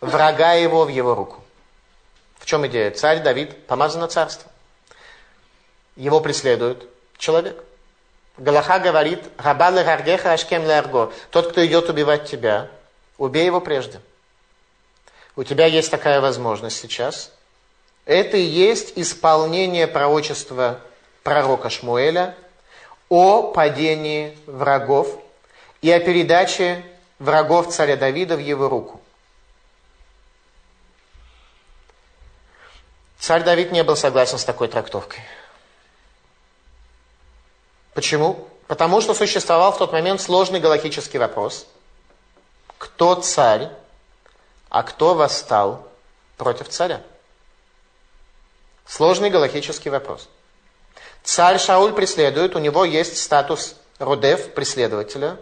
врага его в его руку. В чем идея? Царь Давид помазан на царство. Его преследует человек. Галаха говорит, Рабалы Гаргеха Ашкем Ларго. Тот, кто идет убивать тебя, убей его прежде. У тебя есть такая возможность сейчас. Это и есть исполнение пророчества пророка Шмуэля о падении врагов и о передаче врагов царя Давида в его руку. Царь Давид не был согласен с такой трактовкой. Почему? Потому что существовал в тот момент сложный галактический вопрос. Кто царь, а кто восстал против царя? Сложный галактический вопрос. Царь Шауль преследует, у него есть статус Рудев, преследователя.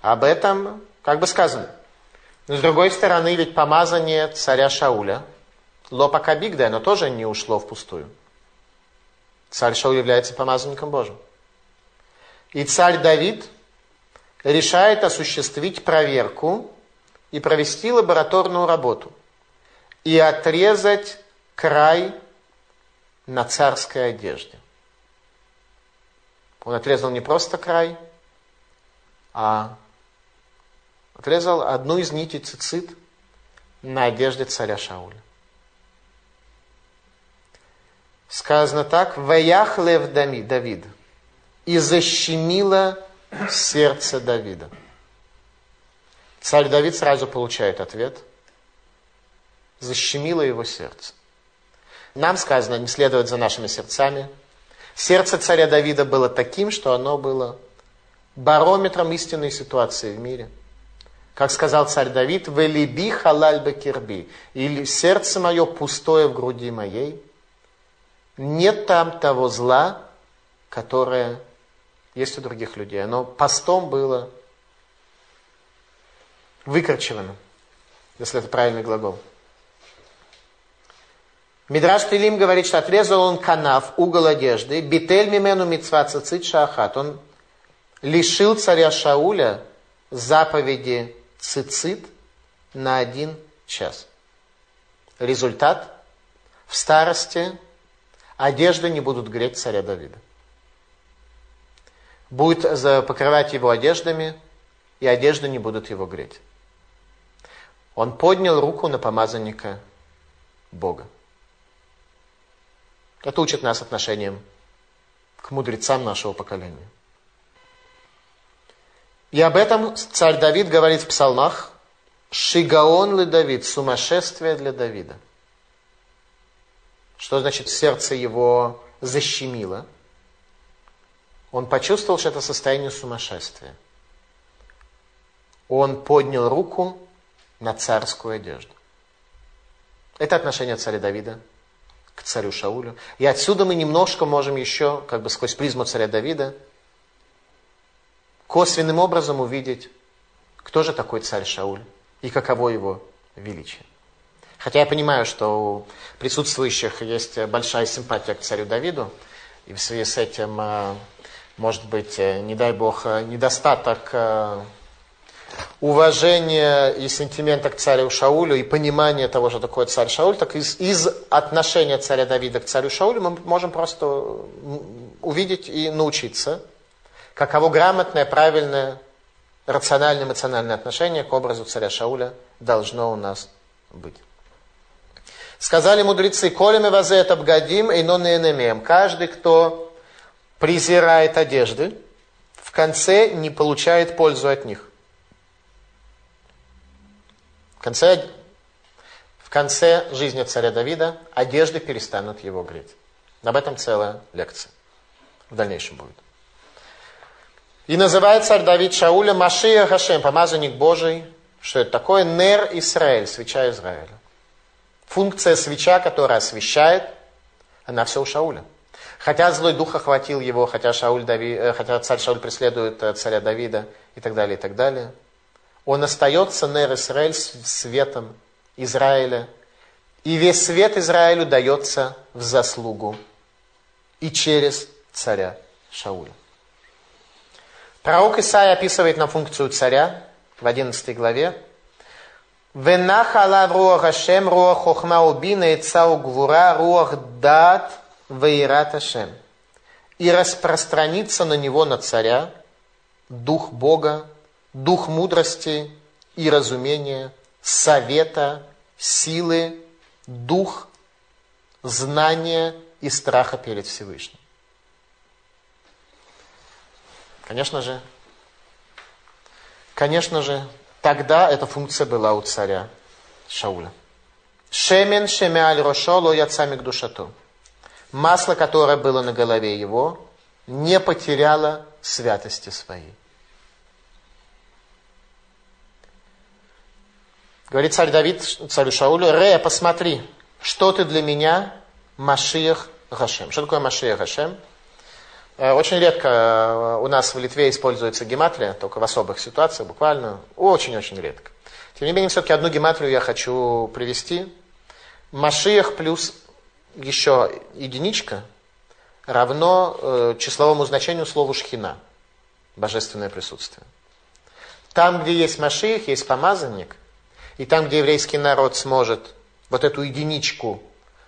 Об этом как бы сказано. Но с другой стороны, ведь помазание царя Шауля, Лопака Бигда, оно тоже не ушло впустую. Царь Шауль является помазанником Божьим. И царь Давид решает осуществить проверку и провести лабораторную работу. И отрезать край на царской одежде. Он отрезал не просто край, а отрезал одну из нитей цицит на одежде царя Шауля. Сказано так, «Ваях лев Давид» и защемило сердце Давида. Царь Давид сразу получает ответ. Защемило его сердце. Нам сказано не следовать за нашими сердцами. Сердце царя Давида было таким, что оно было барометром истинной ситуации в мире. Как сказал царь Давид, «Велиби халаль бекирби» или «Сердце мое пустое в груди моей». Нет там того зла, которое есть у других людей. Оно постом было выкорчевано, если это правильный глагол. Мидраш Тилим говорит, что отрезал он канав, угол одежды, битель мимену митцва цицит шахат. Он лишил царя Шауля заповеди цицит на один час. Результат – в старости одежды не будут греть царя Давида. Будет покрывать его одеждами, и одежды не будут его греть. Он поднял руку на помазанника Бога. Это учит нас отношением к мудрецам нашего поколения. И об этом царь Давид говорит в псалмах. Шигаон ли Давид, сумасшествие для Давида. Что значит сердце его защемило? Он почувствовал, что это состояние сумасшествия. Он поднял руку на царскую одежду. Это отношение царя Давида к царю Шаулю. И отсюда мы немножко можем еще, как бы сквозь призму царя Давида, косвенным образом увидеть, кто же такой царь Шауль и каково его величие. Хотя я понимаю, что у присутствующих есть большая симпатия к царю Давиду, и в связи с этим, э, может быть, э, не дай бог, э, недостаток уважения и сентимента к царю Шаулю и понимания того, что такое царь Шауль, так из, из отношения царя Давида к царю Шаулю мы можем просто увидеть и научиться, каково грамотное, правильное, рациональное, эмоциональное отношение к образу царя Шауля должно у нас быть. Сказали мудрецы, колем и вазе это обгадим, и но не Каждый, кто презирает одежды, в конце не получает пользу от них. В конце, в конце жизни царя Давида одежды перестанут его греть. Об этом целая лекция в дальнейшем будет. И называет царь Давид Шауля Машия Хашем, помазанник Божий. Что это такое? Нер Израиль, свеча Израиля. Функция свеча, которая освещает, она все у Шауля. Хотя злой дух охватил его, хотя, Шауль Дави, э, хотя царь Шауль преследует э, царя Давида и так далее, и так далее. Он остается Нер Израиль светом Израиля. И весь свет Израилю дается в заслугу и через царя Шауля. Пророк Исаия описывает нам функцию царя в 11 главе. Венахала руах Ашем, руах хохма убина, ица гвура, руах дат, вейрат Ашем. И распространится на него, на царя, дух Бога, дух мудрости и разумения, совета, силы, дух знания и страха перед Всевышним. Конечно же, конечно же, тогда эта функция была у царя Шауля. Шемен шемяль рошоло яцами к душату. Масло, которое было на голове его, не потеряло святости своей. Говорит царь Давид царю Шаулю, Ре, посмотри, что ты для меня, Машиях Гашем. Что такое Машиях Гашем? Э, очень редко э, у нас в Литве используется гематрия, только в особых ситуациях, буквально очень-очень редко. Тем не менее, все-таки одну гематрию я хочу привести. Машиях плюс еще единичка равно э, числовому значению слову шхина, божественное присутствие. Там, где есть Машиях, есть помазанник, и там, где еврейский народ сможет вот эту единичку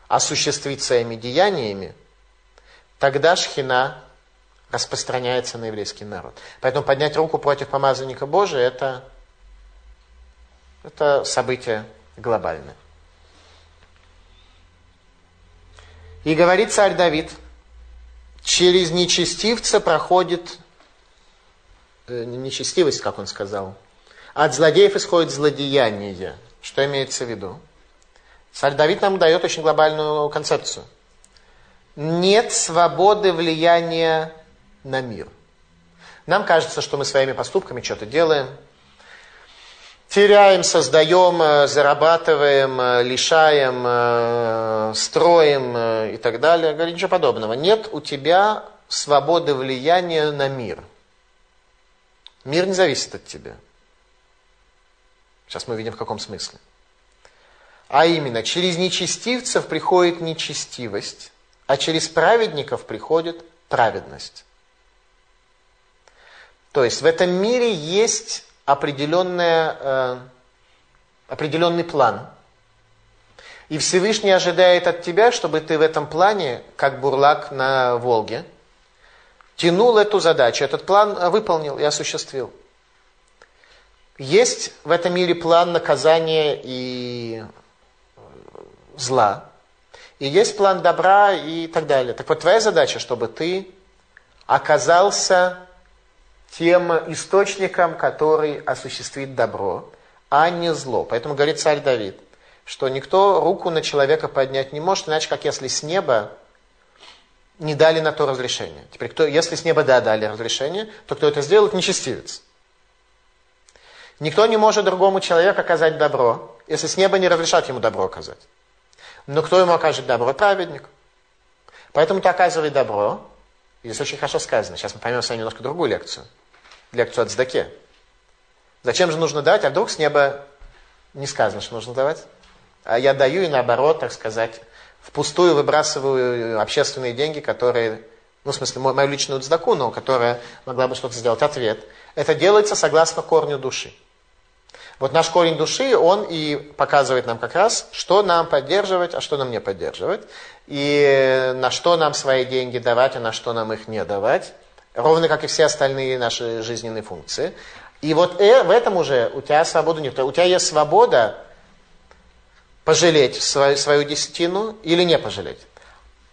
осуществить своими деяниями, тогда шхина распространяется на еврейский народ. Поэтому поднять руку против помазанника Божия это, это событие глобальное. И говорит царь Давид, через нечестивца проходит э, нечестивость, как он сказал. От злодеев исходит злодеяние. Что имеется в виду? Царь Давид нам дает очень глобальную концепцию. Нет свободы влияния на мир. Нам кажется, что мы своими поступками что-то делаем, теряем, создаем, э, зарабатываем, э, лишаем, э, строим и так далее. Говорит, ничего подобного. Нет у тебя свободы влияния на мир. Мир не зависит от тебя. Сейчас мы видим в каком смысле. А именно, через нечестивцев приходит нечестивость, а через праведников приходит праведность. То есть в этом мире есть определенная, э, определенный план. И Всевышний ожидает от тебя, чтобы ты в этом плане, как бурлак на Волге, тянул эту задачу, этот план выполнил и осуществил. Есть в этом мире план наказания и зла, и есть план добра и так далее. Так вот, твоя задача, чтобы ты оказался тем источником, который осуществит добро, а не зло. Поэтому говорит царь Давид, что никто руку на человека поднять не может, иначе как если с неба не дали на то разрешение. Теперь, кто, если с неба да, дали разрешение, то кто это сделает, нечестивец. Никто не может другому человеку оказать добро, если с неба не разрешат ему добро оказать. Но кто ему окажет добро? Праведник. Поэтому ты оказывай добро. И здесь очень хорошо сказано. Сейчас мы поймем с вами немножко другую лекцию. Лекцию от Здаке. Зачем же нужно давать? А вдруг с неба не сказано, что нужно давать? А я даю и наоборот, так сказать, впустую выбрасываю общественные деньги, которые, ну, в смысле, мою личную дздаку, но которая могла бы что-то сделать. Ответ. Это делается согласно корню души. Вот наш корень души, он и показывает нам как раз, что нам поддерживать, а что нам не поддерживать, и на что нам свои деньги давать, а на что нам их не давать, ровно как и все остальные наши жизненные функции. И вот э, в этом уже у тебя свобода нет. У тебя есть свобода пожалеть свою, свою десятину или не пожалеть.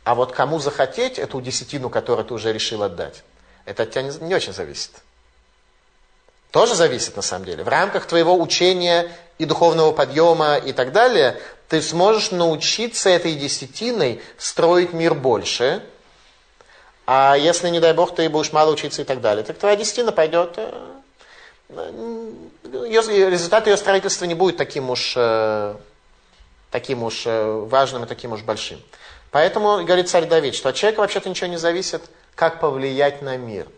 А вот кому захотеть эту десятину, которую ты уже решил отдать, это от тебя не, не очень зависит. Тоже зависит на самом деле. В рамках твоего учения и духовного подъема и так далее, ты сможешь научиться этой десятиной строить мир больше. А если, не дай бог, ты будешь мало учиться и так далее, так твоя десятина пойдет... Э, ее, результат ее строительства не будет таким уж, э, таким уж э, важным и таким уж большим. Поэтому говорит царь Давид, что от человека вообще-то ничего не зависит, как повлиять на мир –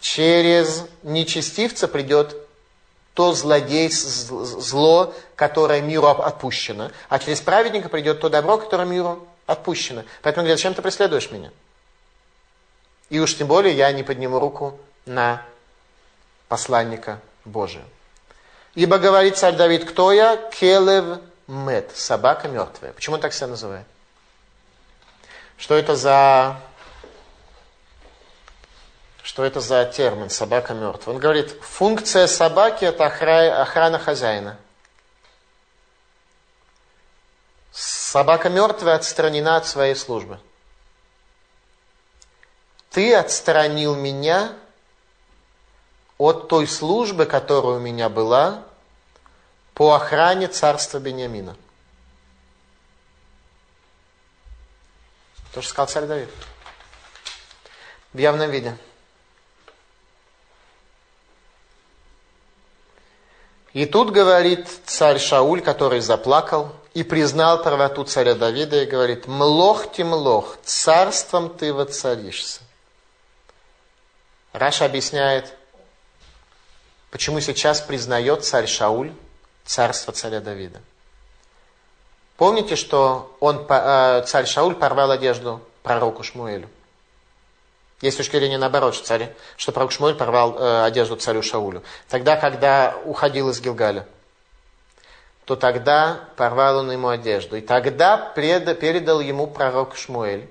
через нечестивца придет то злодей, зло, которое миру отпущено, а через праведника придет то добро, которое миру отпущено. Поэтому говорит, зачем ты преследуешь меня? И уж тем более я не подниму руку на посланника Божия. Ибо говорит царь Давид, кто я? Келев мед, собака мертвая. Почему он так себя называет? Что это за что это за термин «собака мертвая». Он говорит, функция собаки – это охрана хозяина. Собака мертвая отстранена от своей службы. Ты отстранил меня от той службы, которая у меня была по охране царства Бениамина. То, что сказал царь Давид. В явном виде. И тут говорит царь Шауль, который заплакал и признал правоту царя Давида и говорит, «Млох ти млох, царством ты воцаришься». Раша объясняет, почему сейчас признает царь Шауль царство царя Давида. Помните, что он, э, царь Шауль порвал одежду пророку Шмуэлю? Есть точка зрения наоборот, что, царь, что пророк Шмуэль порвал э, одежду царю Шаулю. Тогда, когда уходил из Гилгаля, то тогда порвал он ему одежду. И тогда пред, передал ему пророк Шмуэль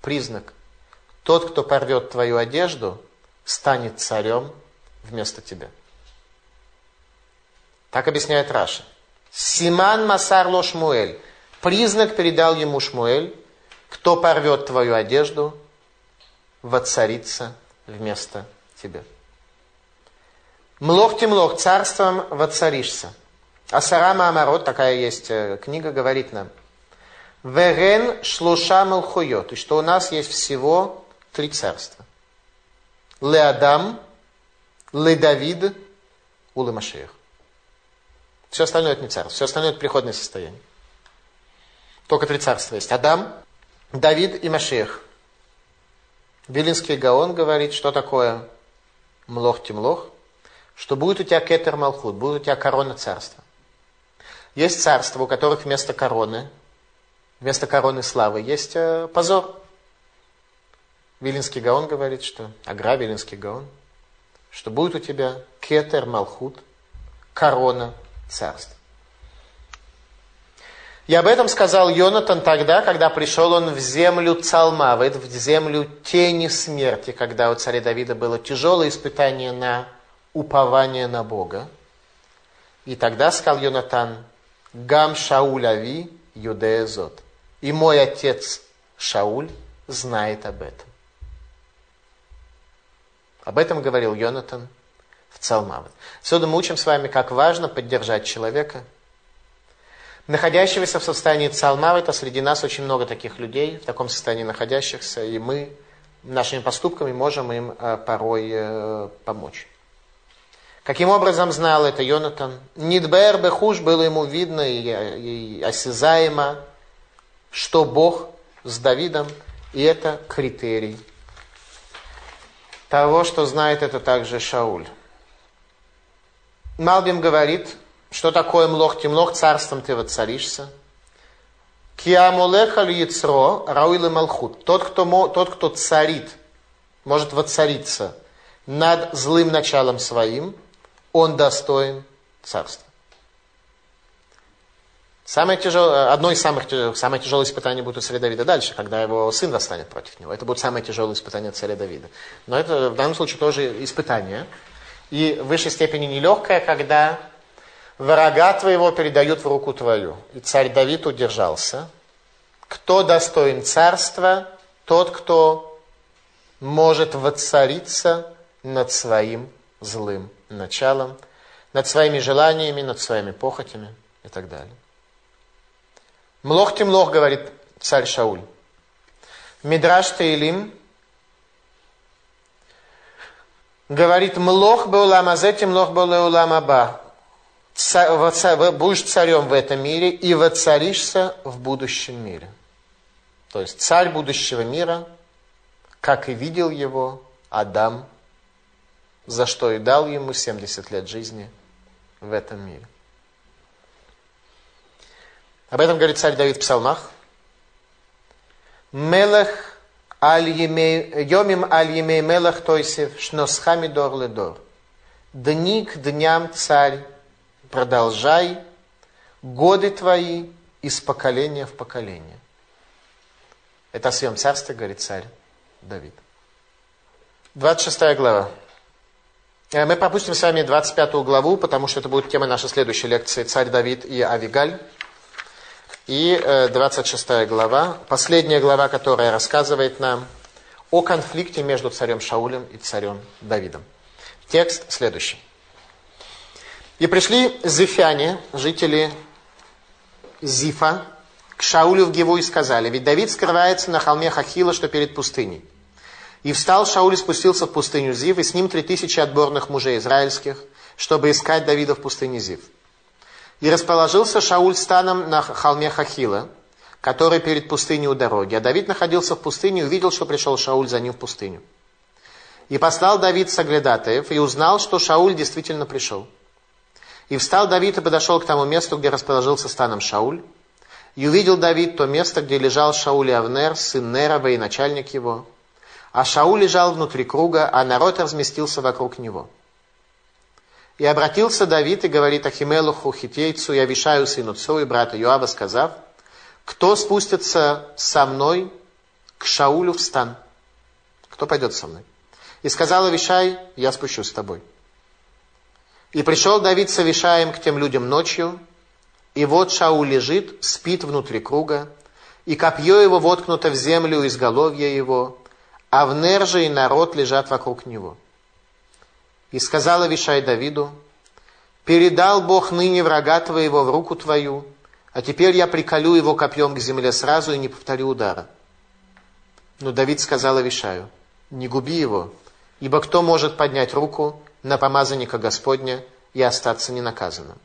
признак. Тот, кто порвет твою одежду, станет царем вместо тебя. Так объясняет Раша. Симан Масар Ло Шмуэль. Признак передал ему Шмуэль. Кто порвет твою одежду, воцарится вместо тебя. Млох темлох, царством воцаришься. А Сарама Амарот, такая есть э, книга, говорит нам, Верен шлуша мелхуйот, и что у нас есть всего три царства. Леадам, Ледавид, Улы Все остальное это не царство, все остальное это приходное состояние. Только три царства есть. Адам, Давид и Машех. Вилинский Гаон говорит, что такое млох-темлох, что будет у тебя кетер малхут, будет у тебя корона царства. Есть царства, у которых вместо короны, вместо короны славы есть э, позор. Вилинский Гаон говорит, что, Агра Вилинский Гаон, что будет у тебя кетер малхут, корона царства. И об этом сказал Йонатан тогда, когда пришел он в землю Цалмавит, в землю тени смерти, когда у царя Давида было тяжелое испытание на упование на Бога. И тогда сказал Йонатан, Гам Шауль Ави Юдеезот. И мой отец Шауль знает об этом. Об этом говорил Йонатан в Цалмавит. Отсюда мы учим с вами, как важно поддержать человека, находящегося в состоянии Цалмавита. Среди нас очень много таких людей, в таком состоянии находящихся, и мы нашими поступками можем им э, порой э, помочь. Каким образом знал это Йонатан? Нидбер Бехуш было ему видно и, и осязаемо, что Бог с Давидом, и это критерий того, что знает это также Шауль. Малбим говорит, что такое млох темлох, царством ты воцаришься. Киамулеха яцро рауилы малхут. Тот кто, тот, кто царит, может воцариться над злым началом своим – он достоин царства. Самое тяжелое, одно из самых самое тяжелое испытание будет у царя Давида дальше, когда его сын восстанет против него. Это будет самое тяжелое испытание царя Давида. Но это в данном случае тоже испытание. И в высшей степени нелегкое, когда врага твоего передают в руку твою. И царь Давид удержался. Кто достоин царства? Тот, кто может воцариться над своим злым началом, над своими желаниями, над своими похотями и так далее. Млох Тимлох, говорит царь Шауль. Мидраш Таилим говорит, Млох был ламазете, Млох был уламаба. Будешь царем в этом мире и воцаришься в будущем мире. То есть царь будущего мира, как и видел его Адам за что и дал ему 70 лет жизни в этом мире. Об этом говорит царь Давид в псалмах. Мелех аль йомим аль емей мелех тойсев шносхами дор ледор. Дни к дням, царь, продолжай годы твои из поколения в поколение. Это о своем царстве, говорит царь Давид. 26 глава. Э, мы пропустим с вами 25 главу, потому что это будет тема нашей следующей лекции «Царь Давид и Авигаль». И 26 э, глава, последняя глава, которая рассказывает нам о конфликте между царем Шаулем и царем Давидом. Текст следующий. «И пришли зифяне, жители Зифа, к Шаулю в Геву и сказали, ведь Давид скрывается на холме Хахила, что перед пустыней. И встал Шауль и спустился в пустыню Зив, и с ним три тысячи отборных мужей израильских, чтобы искать Давида в пустыне Зив. И расположился Шауль станом на холме Хахила, который перед пустыней у дороги. А Давид находился в пустыне и увидел, что пришел Шауль за ним в пустыню. И послал Давид соглядатаев, и узнал, что Шауль действительно пришел. И встал Давид и подошел к тому месту, где расположился станом Шауль. И увидел Давид то место, где лежал Шауль и Авнер, сын Нера, военачальник его, а Шауль лежал внутри круга, а народ разместился вокруг него. И обратился Давид и говорит Ахимелуху, хитейцу и Авишаю, сыну Цу и брата Юава, сказав, кто спустится со мной к Шаулю в стан? Кто пойдет со мной? И сказал Авишай, я спущусь с тобой. И пришел Давид с Авишаем к тем людям ночью, и вот Шауль лежит, спит внутри круга, и копье его воткнуто в землю изголовья его, Авнер же и народ лежат вокруг него. И сказал Авишай Давиду, «Передал Бог ныне врага твоего в руку твою, а теперь я приколю его копьем к земле сразу и не повторю удара». Но Давид сказал Авишаю, «Не губи его, ибо кто может поднять руку на помазанника Господня и остаться ненаказанным?»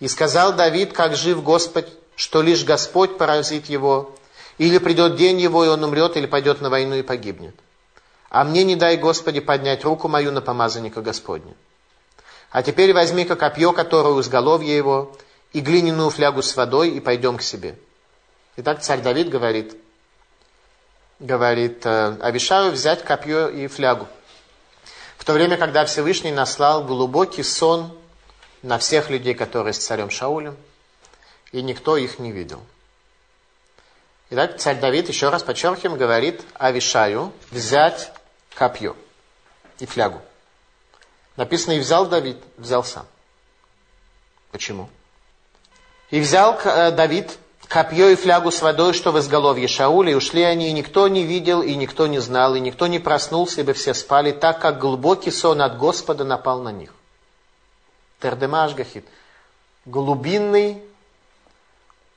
И сказал Давид, как жив Господь, что лишь Господь поразит его, или придет день его, и он умрет, или пойдет на войну и погибнет. А мне не дай, Господи, поднять руку мою на помазанника Господня. А теперь возьми-ка копье, которое у изголовья его, и глиняную флягу с водой, и пойдем к себе. Итак, царь Давид говорит, говорит э, Авишаю взять копье и флягу. В то время, когда Всевышний наслал глубокий сон на всех людей, которые с царем Шаулем, и никто их не видел. Итак, царь Давид, еще раз подчеркиваем, говорит Авишаю взять копье и флягу. Написано, и взял Давид, взял сам. Почему? И взял э, Давид копье и флягу с водой, что в изголовье Шауля, и ушли они, и никто не видел, и никто не знал, и никто не проснулся, ибо все спали, так как глубокий сон от Господа напал на них. Тердема Ашгахит. Глубинный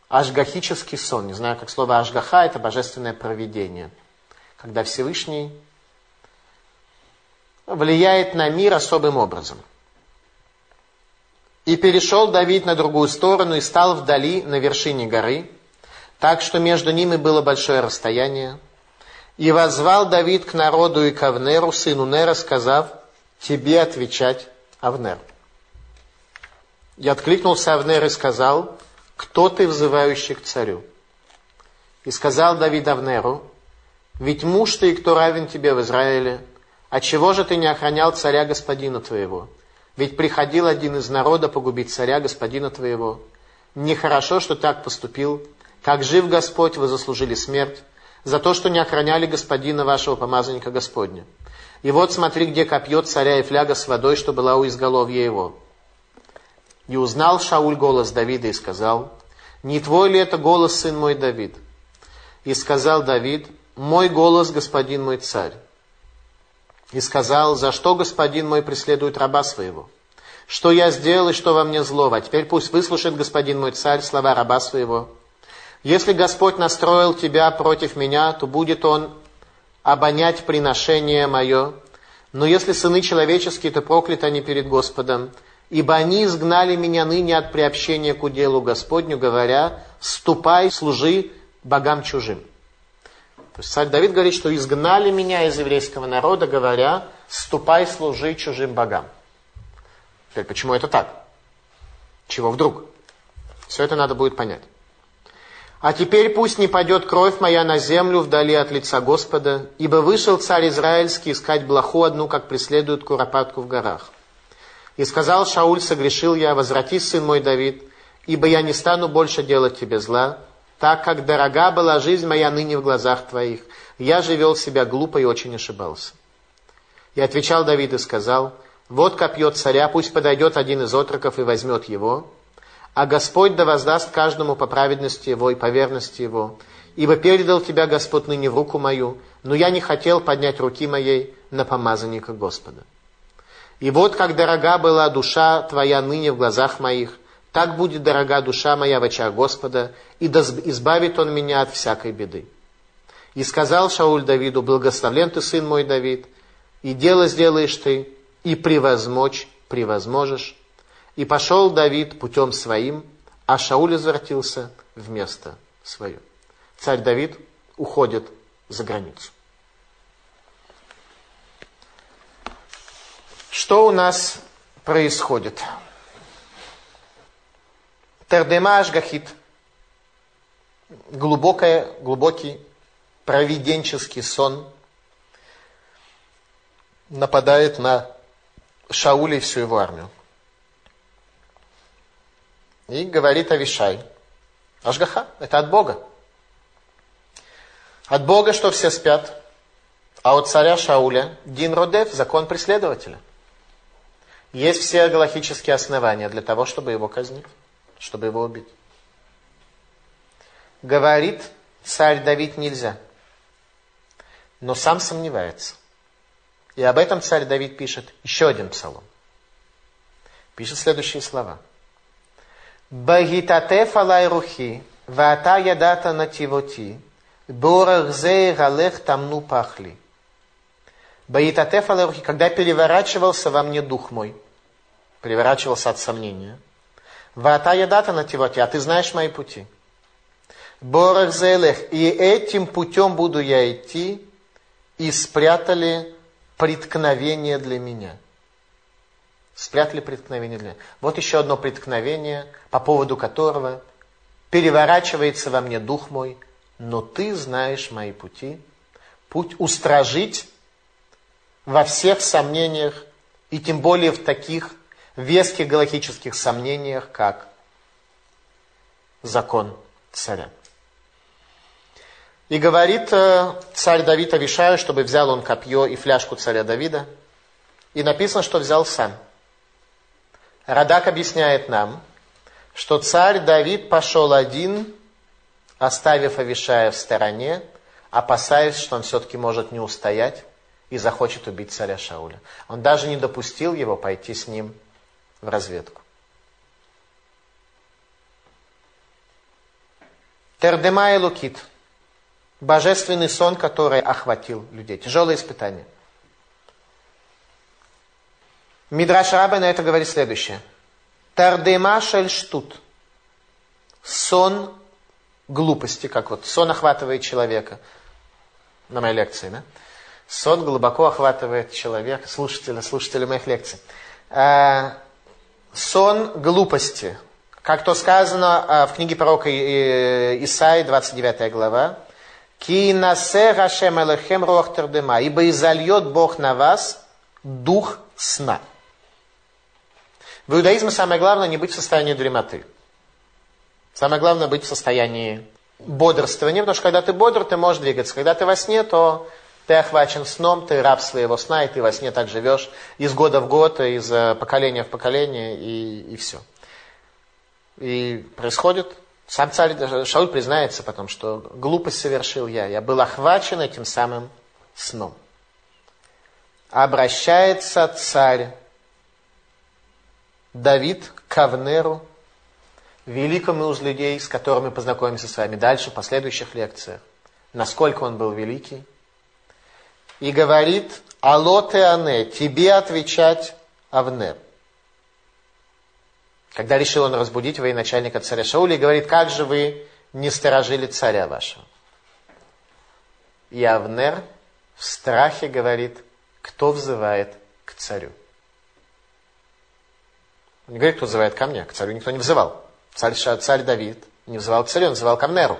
ашгахический сон. Не знаю, как слово ашгаха, это божественное провидение. Когда Всевышний влияет на мир особым образом. И перешел Давид на другую сторону и стал вдали на вершине горы, так что между ними было большое расстояние. И возвал Давид к народу и к Авнеру, сыну Нера, сказав, тебе отвечать, Авнер. И откликнулся Авнер и сказал, кто ты, взывающий к царю? И сказал Давид Авнеру, ведь муж ты, и кто равен тебе в Израиле, а чего же ты не охранял царя господина твоего? Ведь приходил один из народа погубить царя господина твоего. Нехорошо, что так поступил. Как жив Господь, вы заслужили смерть за то, что не охраняли господина вашего помазанника Господня. И вот смотри, где копье царя и фляга с водой, что была у изголовья его. И узнал Шауль голос Давида и сказал, «Не твой ли это голос, сын мой Давид?» И сказал Давид, «Мой голос, господин мой царь». И сказал, «За что господин мой преследует раба своего? Что я сделал и что во мне злого? А теперь пусть выслушает господин мой царь слова раба своего. Если Господь настроил тебя против меня, то будет он обонять приношение мое. Но если сыны человеческие, то прокляты они перед Господом ибо они изгнали меня ныне от приобщения к уделу Господню, говоря, ступай, служи богам чужим. То есть царь Давид говорит, что изгнали меня из еврейского народа, говоря, ступай, служи чужим богам. Теперь, почему это так? Чего вдруг? Все это надо будет понять. А теперь пусть не пойдет кровь моя на землю вдали от лица Господа, ибо вышел царь Израильский искать блоху одну, как преследуют куропатку в горах. И сказал Шауль, согрешил я, возвратись, сын мой Давид, ибо я не стану больше делать тебе зла, так как дорога была жизнь моя ныне в глазах твоих. Я же вел себя глупо и очень ошибался. И отвечал Давид и сказал, вот копье царя, пусть подойдет один из отроков и возьмет его, а Господь да воздаст каждому по праведности его и по верности его, ибо передал тебя Господь ныне в руку мою, но я не хотел поднять руки моей на помазанника Господа. И вот как дорога была душа твоя ныне в глазах моих, так будет дорога душа моя в очах Господа, и избавит Он меня от всякой беды. И сказал Шауль Давиду, благословлен ты, сын мой Давид, и дело сделаешь ты, и превозмочь превозможешь. И пошел Давид путем своим, а Шауль возвратился в место свое. Царь Давид уходит за границу. Что у нас происходит? Тердема Ашгахит. Глубокое, глубокий провиденческий сон нападает на Шауля и всю его армию. И говорит Авишай. Ашгаха, это от Бога. От Бога, что все спят, а от царя Шауля Дин Родев, закон преследователя – есть все галахические основания для того, чтобы его казнить, чтобы его убить. Говорит царь Давид нельзя, но сам сомневается. И об этом царь Давид пишет еще один псалом. Пишет следующие слова. Багитатеф алай рухи, ваата ядата нативоти, борах галех тамну пахли. Багитатеф алай рухи, когда переворачивался во мне дух мой – переворачивался от сомнения. Вата ядата на тивоте, а ты знаешь мои пути. Борах зелех, и этим путем буду я идти, и спрятали преткновение для меня. Спрятали преткновение для меня. Вот еще одно преткновение, по поводу которого переворачивается во мне дух мой, но ты знаешь мои пути. Путь устражить во всех сомнениях, и тем более в таких веских галактических сомнениях, как закон царя. И говорит э, царь Давид Авишаю, чтобы взял он копье и фляжку царя Давида. И написано, что взял сам. Радак объясняет нам, что царь Давид пошел один, оставив Авишая в стороне, опасаясь, что он все-таки может не устоять и захочет убить царя Шауля. Он даже не допустил его пойти с ним в разведку. Тердема и Лукит. Божественный сон, который охватил людей. Тяжелое испытание. Мидраш Раба на это говорит следующее. Тардема шельштут. Сон глупости, как вот сон охватывает человека. На моей лекции, да? Сон глубоко охватывает человека, слушателя, слушателя моих лекций. Э, сон глупости. Как то сказано э, в книге пророка Исаи, 29 глава. Ки насе Рашем Элехем руах тердема, ибо изольет Бог на вас дух сна. В иудаизме самое главное не быть в состоянии дремоты. Самое главное быть в состоянии бодрствования, потому что когда ты бодр, ты можешь двигаться. Когда ты во сне, то ты охвачен сном, ты раб своего сна, и ты во сне так живешь из года в год, из э, поколения в поколение, и, и все. И происходит, сам царь Шауль признается потом, что глупость совершил я, я был охвачен этим самым сном. Обращается царь Давид к Авнеру, великому из людей, с которыми познакомимся с вами дальше в последующих лекциях, насколько он был великий, и говорит, алло ты ане, тебе отвечать Авнер. Когда решил он разбудить военачальника царя Шауля, и говорит, как же вы не сторожили царя вашего? И Авнер в страхе говорит, кто взывает к царю. Он не говорит, кто взывает ко мне, к царю никто не взывал. Царь, царь Давид не взывал к царю, он взывал к Авнеру.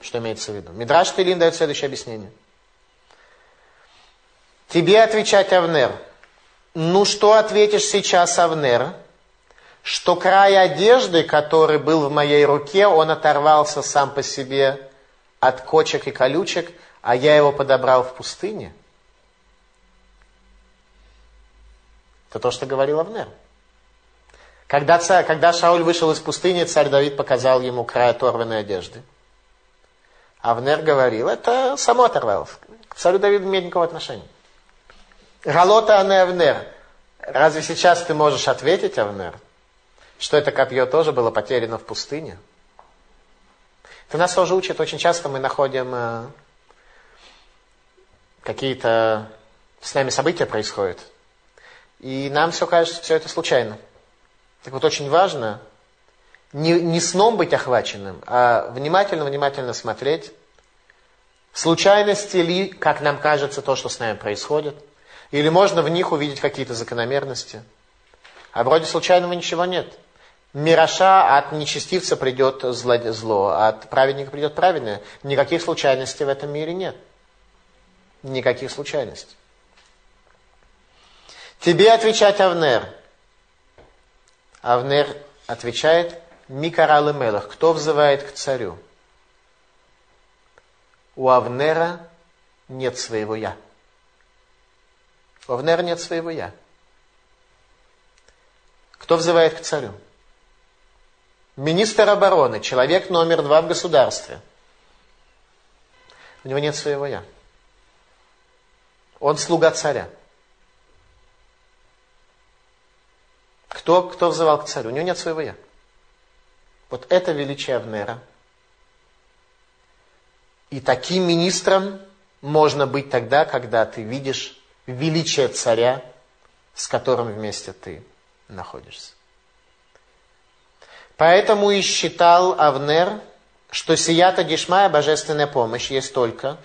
Что имеется в виду? Мидраш Телин дает следующее объяснение. Тебе отвечать, Авнер. Ну что ответишь сейчас, Авнер? Что край одежды, который был в моей руке, он оторвался сам по себе от кочек и колючек, а я его подобрал в пустыне? Это то, что говорил Авнер. Когда, царь, когда Шауль вышел из пустыни, царь Давид показал ему край оторванной одежды. Авнер говорил, это само оторвалось. К царю Давиду не имеет никакого отношения. Галота Авнер. Разве сейчас ты можешь ответить, Авнер, что это копье тоже было потеряно в пустыне? Это нас тоже учит. Очень часто мы находим э, какие-то с нами события происходят. И нам все кажется, все это случайно. Так вот, очень важно не, не сном быть охваченным, а внимательно-внимательно смотреть, случайности ли, как нам кажется, то, что с нами происходит, или можно в них увидеть какие-то закономерности. А вроде случайного ничего нет. Мираша от нечестивца придет зло, зло, а от праведника придет праведное. Никаких случайностей в этом мире нет. Никаких случайностей. Тебе отвечать Авнер – Авнер отвечает, Микарал Мелах, кто взывает к царю? У Авнера нет своего «я». У Авнера нет своего «я». Кто взывает к царю? Министр обороны, человек номер два в государстве. У него нет своего «я». Он слуга царя. Кто, кто взывал к царю? У него нет своего «я». Вот это величие Авнера. И таким министром можно быть тогда, когда ты видишь величие царя, с которым вместе ты находишься. Поэтому и считал Авнер, что сията дишмая, божественная помощь, есть только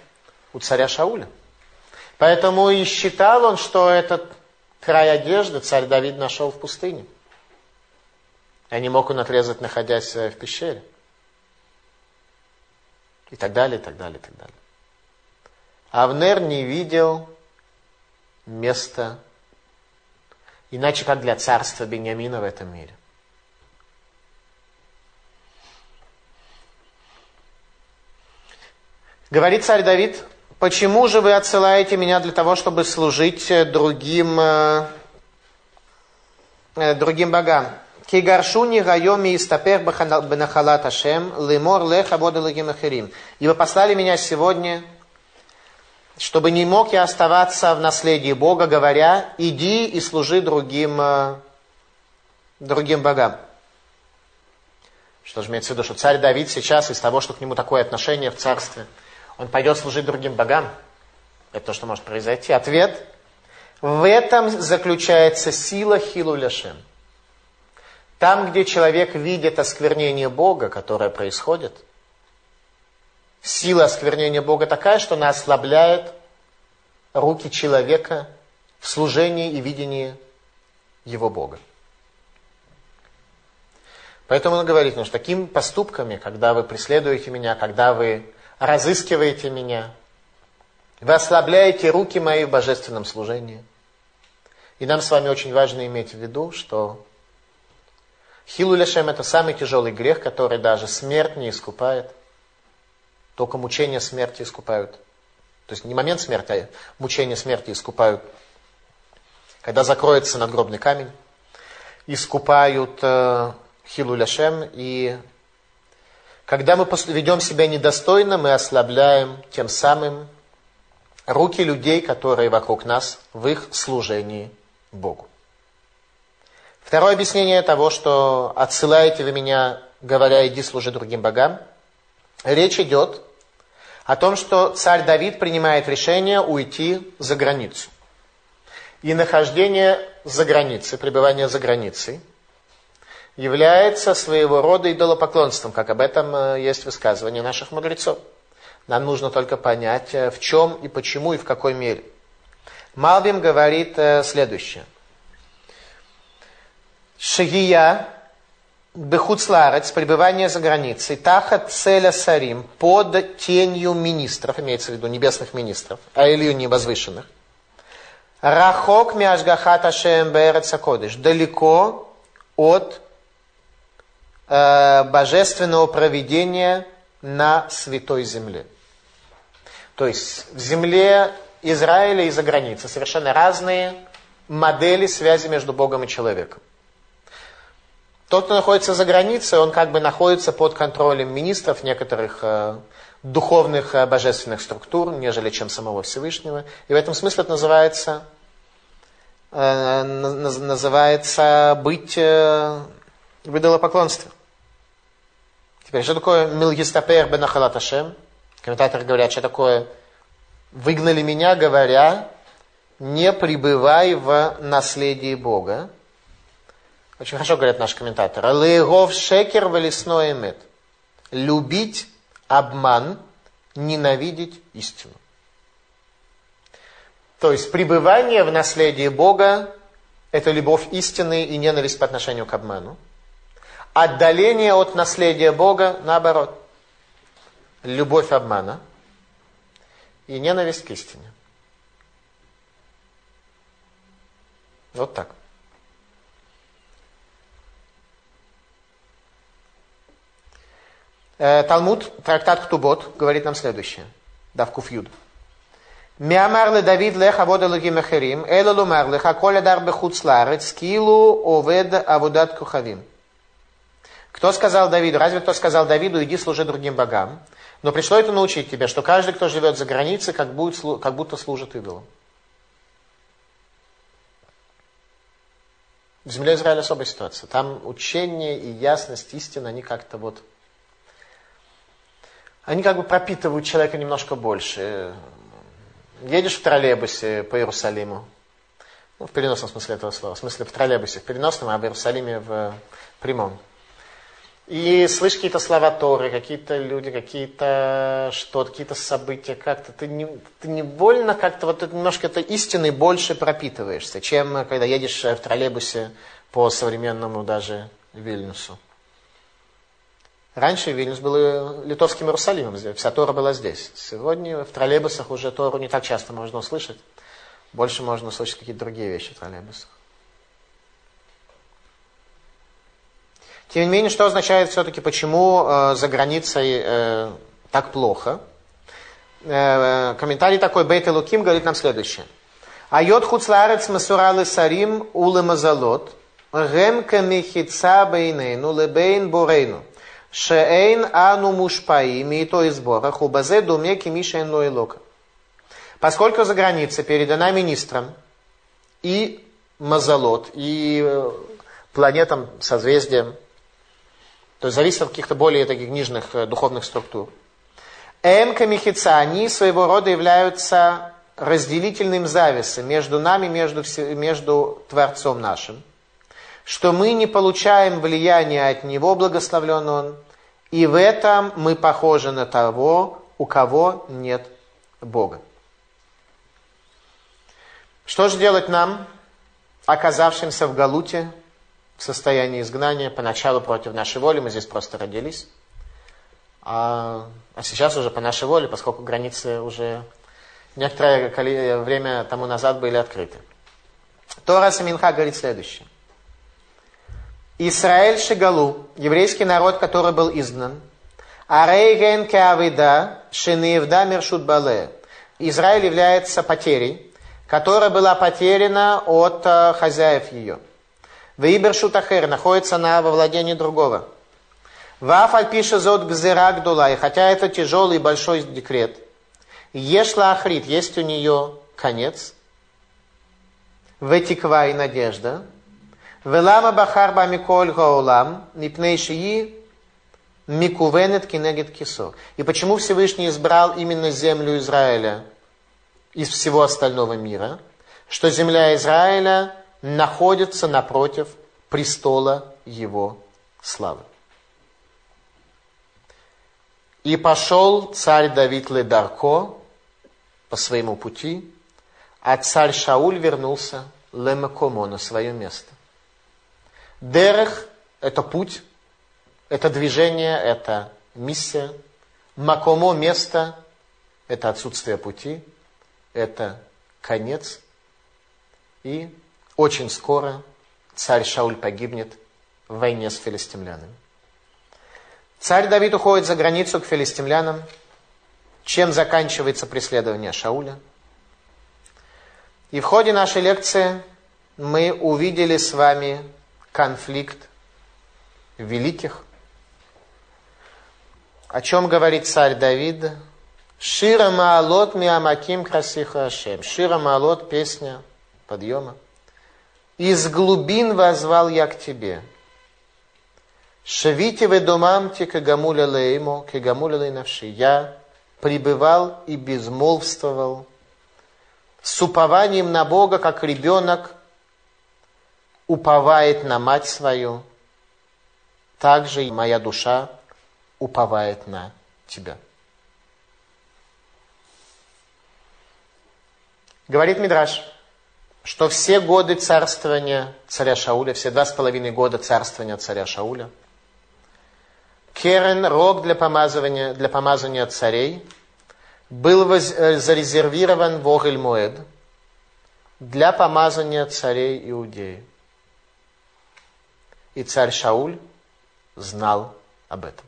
у царя Шауля. Поэтому и считал он, что этот край одежды царь Давид нашел в пустыне. А не мог он отрезать, находясь э, в пещере. И так далее, и так далее, и так далее. Авнер не видел места, иначе как для царства Бениамина в этом мире. Говорит царь Давид, почему же вы отсылаете меня для того, чтобы служить другим, э, другим богам? Ки гаршуни гайоми истапер бенахалат Ашем, лимор леха водалыгим ахирим. И вы послали меня сегодня, чтобы не мог я оставаться в наследии Бога, говоря, иди и служи другим, э, другим богам. Что же имеется в виду, что царь Давид сейчас из того, что к нему такое отношение в царстве – он пойдет служить другим богам. Это то, что может произойти. Ответ. В этом заключается сила Хилу Ляшем. Там, где человек видит осквернение Бога, которое происходит, сила осквернения Бога такая, что она ослабляет руки человека в служении и видении его Бога. Поэтому он говорит, ну, что такими поступками, когда вы преследуете меня, когда вы разыскиваете меня, вы ослабляете руки мои в божественном служении. И нам с вами очень важно иметь в виду, что Хилуляшем это самый тяжелый грех, который даже смерть не искупает. Только мучения смерти искупают. То есть не момент смерти, а мучения смерти искупают. Когда закроется надгробный камень, искупают э, Хилуляшем и когда мы ведем себя недостойно, мы ослабляем тем самым руки людей, которые вокруг нас, в их служении Богу. Второе объяснение того, что отсылаете вы меня, говоря, иди служи другим богам. Речь идет о том, что царь Давид принимает решение уйти за границу. И нахождение за границей, пребывание за границей – является своего рода идолопоклонством, как об этом э, есть высказывание наших мудрецов. Нам нужно только понять, э, в чем и почему и в какой мере. Малбим говорит э, следующее. Шагия Бехуцларец, пребывание за границей, Тахат Целя Сарим, под тенью министров, имеется в виду небесных министров, а или невозвышенных. Рахок Мяшгахат Ашем Берецакодыш, далеко от Э, божественного проведения на святой земле. То есть в земле Израиля и за границей совершенно разные модели связи между Богом и человеком. Тот, кто находится за границей, он как бы находится под контролем министров некоторых э, духовных э, божественных структур, нежели чем самого Всевышнего. И в этом смысле это называется, э, называется быть в идолопоклонстве. Теперь, что такое Милгистапер бен Ахалат Комментаторы говорят, что такое выгнали меня, говоря, не пребывай в наследии Бога. Очень хорошо говорят наши комментаторы. Лейгов шекер в мед. Любить обман, ненавидеть истину. То есть пребывание в наследии Бога – это любовь истины и ненависть по отношению к обману. Отдаление от наследия Бога, наоборот. Любовь обмана и ненависть к истине. Вот так. Талмуд, трактат Ктубот, говорит нам следующее. Давкуф Юд. Миамар ле Давид лех авод элогим ахерим, эле лумар леха коля дар бехуц ларец, килу овед аводат кухавим. Кто сказал Давиду? Разве кто сказал Давиду, иди служи другим богам? Но пришло это научить тебя, что каждый, кто живет за границей, как, будет, как будто служит идолам. В земле Израиля особая ситуация. Там учение и ясность, истина, они как-то вот... Они как бы пропитывают человека немножко больше. Едешь в троллейбусе по Иерусалиму, ну, в переносном смысле этого слова, в смысле в троллейбусе, в переносном, а в Иерусалиме в прямом. И слышишь какие-то слова Торы, какие-то люди, какие-то что-то, какие-то события, как-то ты, не, ты невольно как-то вот немножко этой истиной больше пропитываешься, чем когда едешь в троллейбусе по современному даже Вильнюсу. Раньше Вильнюс был литовским Иерусалимом, вся Тора была здесь. Сегодня в троллейбусах уже Тору не так часто можно услышать. Больше можно слышать какие-то другие вещи в троллейбусах. Тем не менее, что означает все-таки, почему э, за границей э, так плохо? Э, комментарий такой, Бейт Луким говорит нам следующее. Айот хуцларец масуралы сарим улы мазалот, гем камихица бейнейну лебейн борейну, шеэйн ану мушпаим и то избора, хубазе думе кимишен лоилока. Поскольку за границей передана министрам и мазалот, и э, планетам, созвездиям, то есть зависит от каких-то более таких нижних э, духовных структур. Эм камихица, они своего рода являются разделительным завесом между нами, между, между Творцом нашим, что мы не получаем влияния от Него, благословлен Он, и в этом мы похожи на того, у кого нет Бога. Что же делать нам, оказавшимся в Галуте, в состоянии изгнания, поначалу против нашей воли, мы здесь просто родились, а, а сейчас уже по нашей воле, поскольку границы уже некоторое время тому назад были открыты. Тора Саминха говорит следующее. Исраэль Шигалу, еврейский народ, который был изгнан, Арейген Кеавида Шиниевда Мершут Бале. Израиль является потерей, которая была потеряна от э, хозяев ее. Вейбер Шутахер находится на во владении другого. Вафаль пишет зод гзера и хотя это тяжелый большой декрет, Ешла Ахрит, есть у нее конец, Ветиква и надежда, Велама Бахар Бамиколь Гаулам, Мипней Шии, Микувенет Кинегет Кисо. И почему Всевышний избрал именно землю Израиля из всего остального мира? Что земля Израиля находится напротив престола его славы. И пошел царь Давид Ледарко по своему пути, а царь Шауль вернулся Лемакомо на свое место. Дерех – это путь, это движение, это миссия. Макомо – место, это отсутствие пути, это конец. И очень скоро царь Шауль погибнет в войне с филистимлянами. Царь Давид уходит за границу к филистимлянам. Чем заканчивается преследование Шауля? И в ходе нашей лекции мы увидели с вами конфликт великих. О чем говорит царь Давид? Шира Маалот Миамаким Красиха Ашем. Шира Маалот – песня подъема. Из глубин возвал я к тебе – Шевите ведомамте кагамуля леймо, кагамуля лейнавши. Я пребывал и безмолвствовал с упованием на Бога, как ребенок уповает на мать свою, так же и моя душа уповает на тебя. Говорит Мидраш, что все годы царствования царя Шауля, все два с половиной года царствования царя Шауля – Керен, рог для помазывания, для помазания царей, был э, зарезервирован в Огель-Моэд для помазания царей Иудеи. И царь Шауль знал об этом.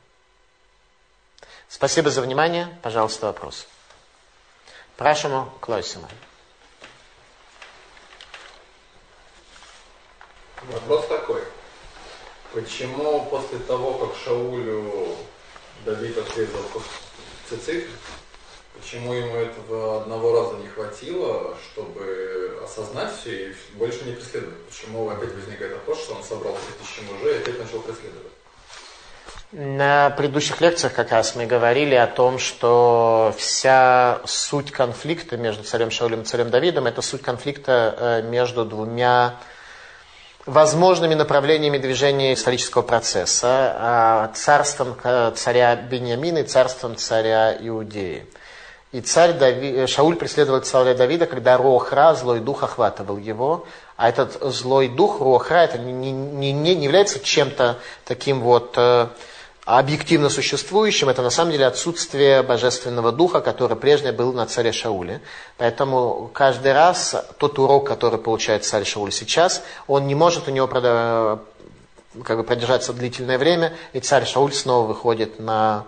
Спасибо за внимание. Пожалуйста, вопрос. Прашимо Клойсима. Вопрос такой. Почему после того, как Шаулю Давид отрезал цицит, почему ему этого одного раза не хватило, чтобы осознать все и больше не преследовать? Почему опять возникает вопрос, что он собрал 3000 мужей и опять начал преследовать? На предыдущих лекциях как раз мы говорили о том, что вся суть конфликта между царем Шаулем и царем Давидом, это суть конфликта э, между двумя возможными направлениями движения исторического процесса, а, царством царя Бениамина и царством царя Иудеи. И царь Давид, э, Шауль преследовал царя Давида, когда Рохра, злой дух, охватывал его. А этот злой дух Рохра, это не, не, не, является чем-то таким вот э, объективно существующим, это на самом деле отсутствие божественного духа, который прежде был на царе Шауле. Поэтому каждый раз тот урок, который получает царь Шауль сейчас, он не может у него как бы продержаться длительное время, и царь Шауль снова выходит на...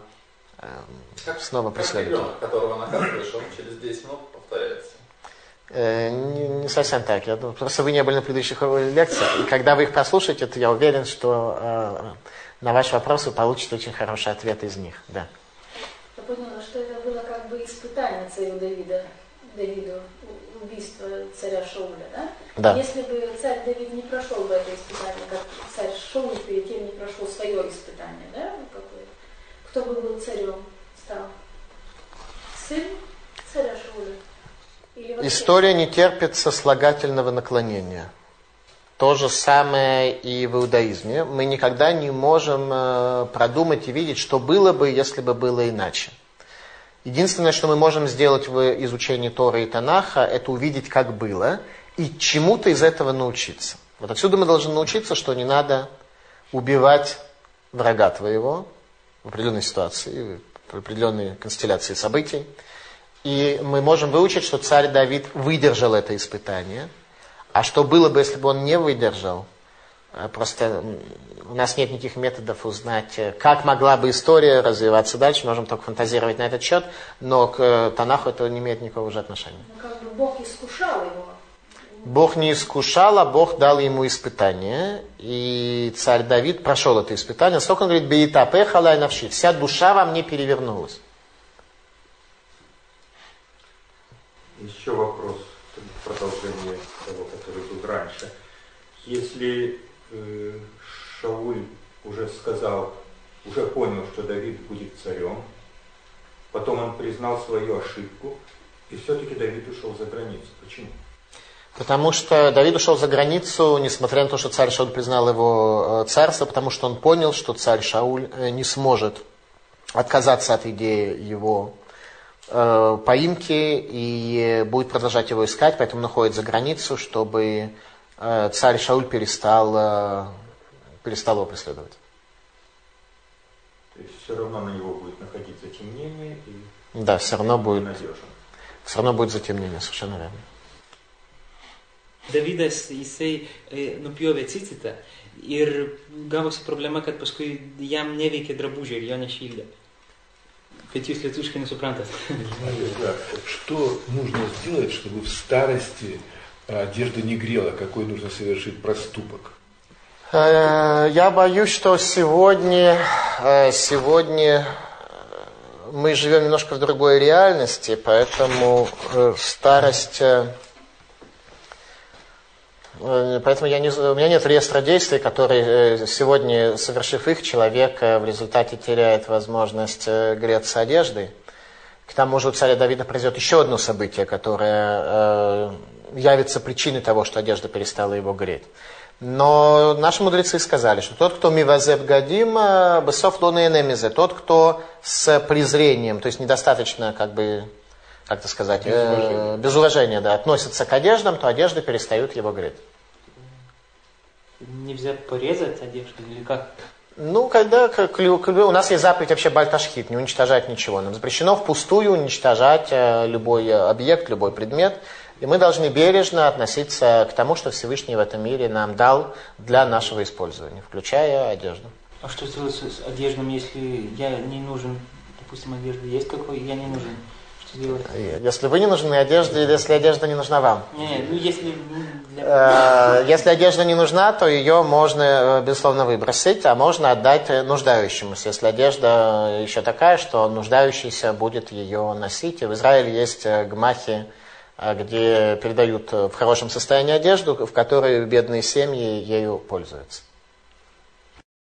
Э, снова преследует. Как которого наказываешь, он через 10 минут повторяется. Э, не, не совсем так. Я думаю, просто вы не были на предыдущих лекциях. И когда вы их прослушаете, то я уверен, что э, на ваш вопрос вы получите очень хороший ответ из них. Да. Я поняла, что это было как бы испытание царю Давида, Давиду, убийство царя Шауля, да? Да. Если бы царь Давид не прошел бы это испытание, как царь Шауль перед тем не прошел свое испытание, да? Какое? Кто бы был царем стал? История не терпит сослагательного наклонения. То же самое и в иудаизме. Мы никогда не можем э, продумать и видеть, что было бы, если бы было иначе. Единственное, что мы можем сделать в изучении Торы и Танаха, это увидеть, как было, и чему-то из этого научиться. Вот отсюда мы должны научиться, что не надо убивать врага твоего в определенной ситуации, в определенной констелляции событий. И мы можем выучить, что царь Давид выдержал это испытание – а что было бы, если бы он не выдержал? А, просто у нас нет никаких методов узнать, э, как могла бы история развиваться дальше. Можем только фантазировать на этот счет, но к э, Танаху это не имеет никакого уже отношения. Ну, как бы Бог искушал его. Бог не искушал, а Бог дал ему испытание. И царь Давид прошел это испытание. Сколько он говорит, бейта пехала навши. Вся душа во мне перевернулась. Еще вопрос продолжение того, который был раньше. Если э, Шауль уже сказал, уже понял, что Давид будет царем, потом он признал свою ошибку, и все-таки Давид ушел за границу. Почему? Потому что Давид ушел за границу, несмотря на то, что царь Шауль признал его э, царство, потому что он понял, что царь Шауль э, не сможет отказаться от идеи его э, поимки и будет продолжать его искать, поэтому находит за границу, чтобы э, царь Шауль перестал, э, перестал его преследовать. То есть все равно на него будет находиться затемнение и да, все равно будет, надежен. все равно будет затемнение, совершенно верно. Давидас jisai nupjovė cicitą ir gavosi problema, kad paskui jam neveikė drabužiai ir jo nešildė. Kad jūs lietuviškai nesuprantat. Что нужно сделать, чтобы в старости одежда не грела? Какой нужно совершить проступок? Э, я боюсь, что сегодня, э, сегодня мы живем немножко в другой реальности, поэтому э, старость Э, поэтому я не, у меня нет реестра действий, которые э, сегодня, совершив их, человек э, в результате теряет возможность греться одеждой. К тому же у царя Давида произойдет еще одно событие, которое э, явится причиной того, что одежда перестала его греть. Но наши мудрецы сказали, что тот, кто мивазеб гадим, бесов лунейнемизе, тот, кто с презрением, то есть недостаточно, как бы, как-то сказать, без уважения, э, без уважения да, относится к одеждам, то одежды перестают его греть. Нельзя порезать одежду или как? Ну, когда как, у нас есть заповедь вообще бальташхит, не уничтожать ничего. Нам запрещено впустую уничтожать э, любой объект, любой предмет. И мы должны бережно относиться к тому, что Всевышний в этом мире нам дал для нашего использования, включая одежду. А что сделать с одеждой, если я не нужен, допустим, одежда есть какой, я не нужен? Если вы не нужны одежде, или если одежда не нужна вам. Не, ну если... Э, если одежда не нужна, то ее можно, э, безусловно, выбросить, а можно отдать нуждающемуся. Если одежда еще такая, что нуждающийся будет ее носить. И в Израиле есть э, гмахи, где передают в хорошем состоянии одежду, в которой бедные семьи ею пользуются.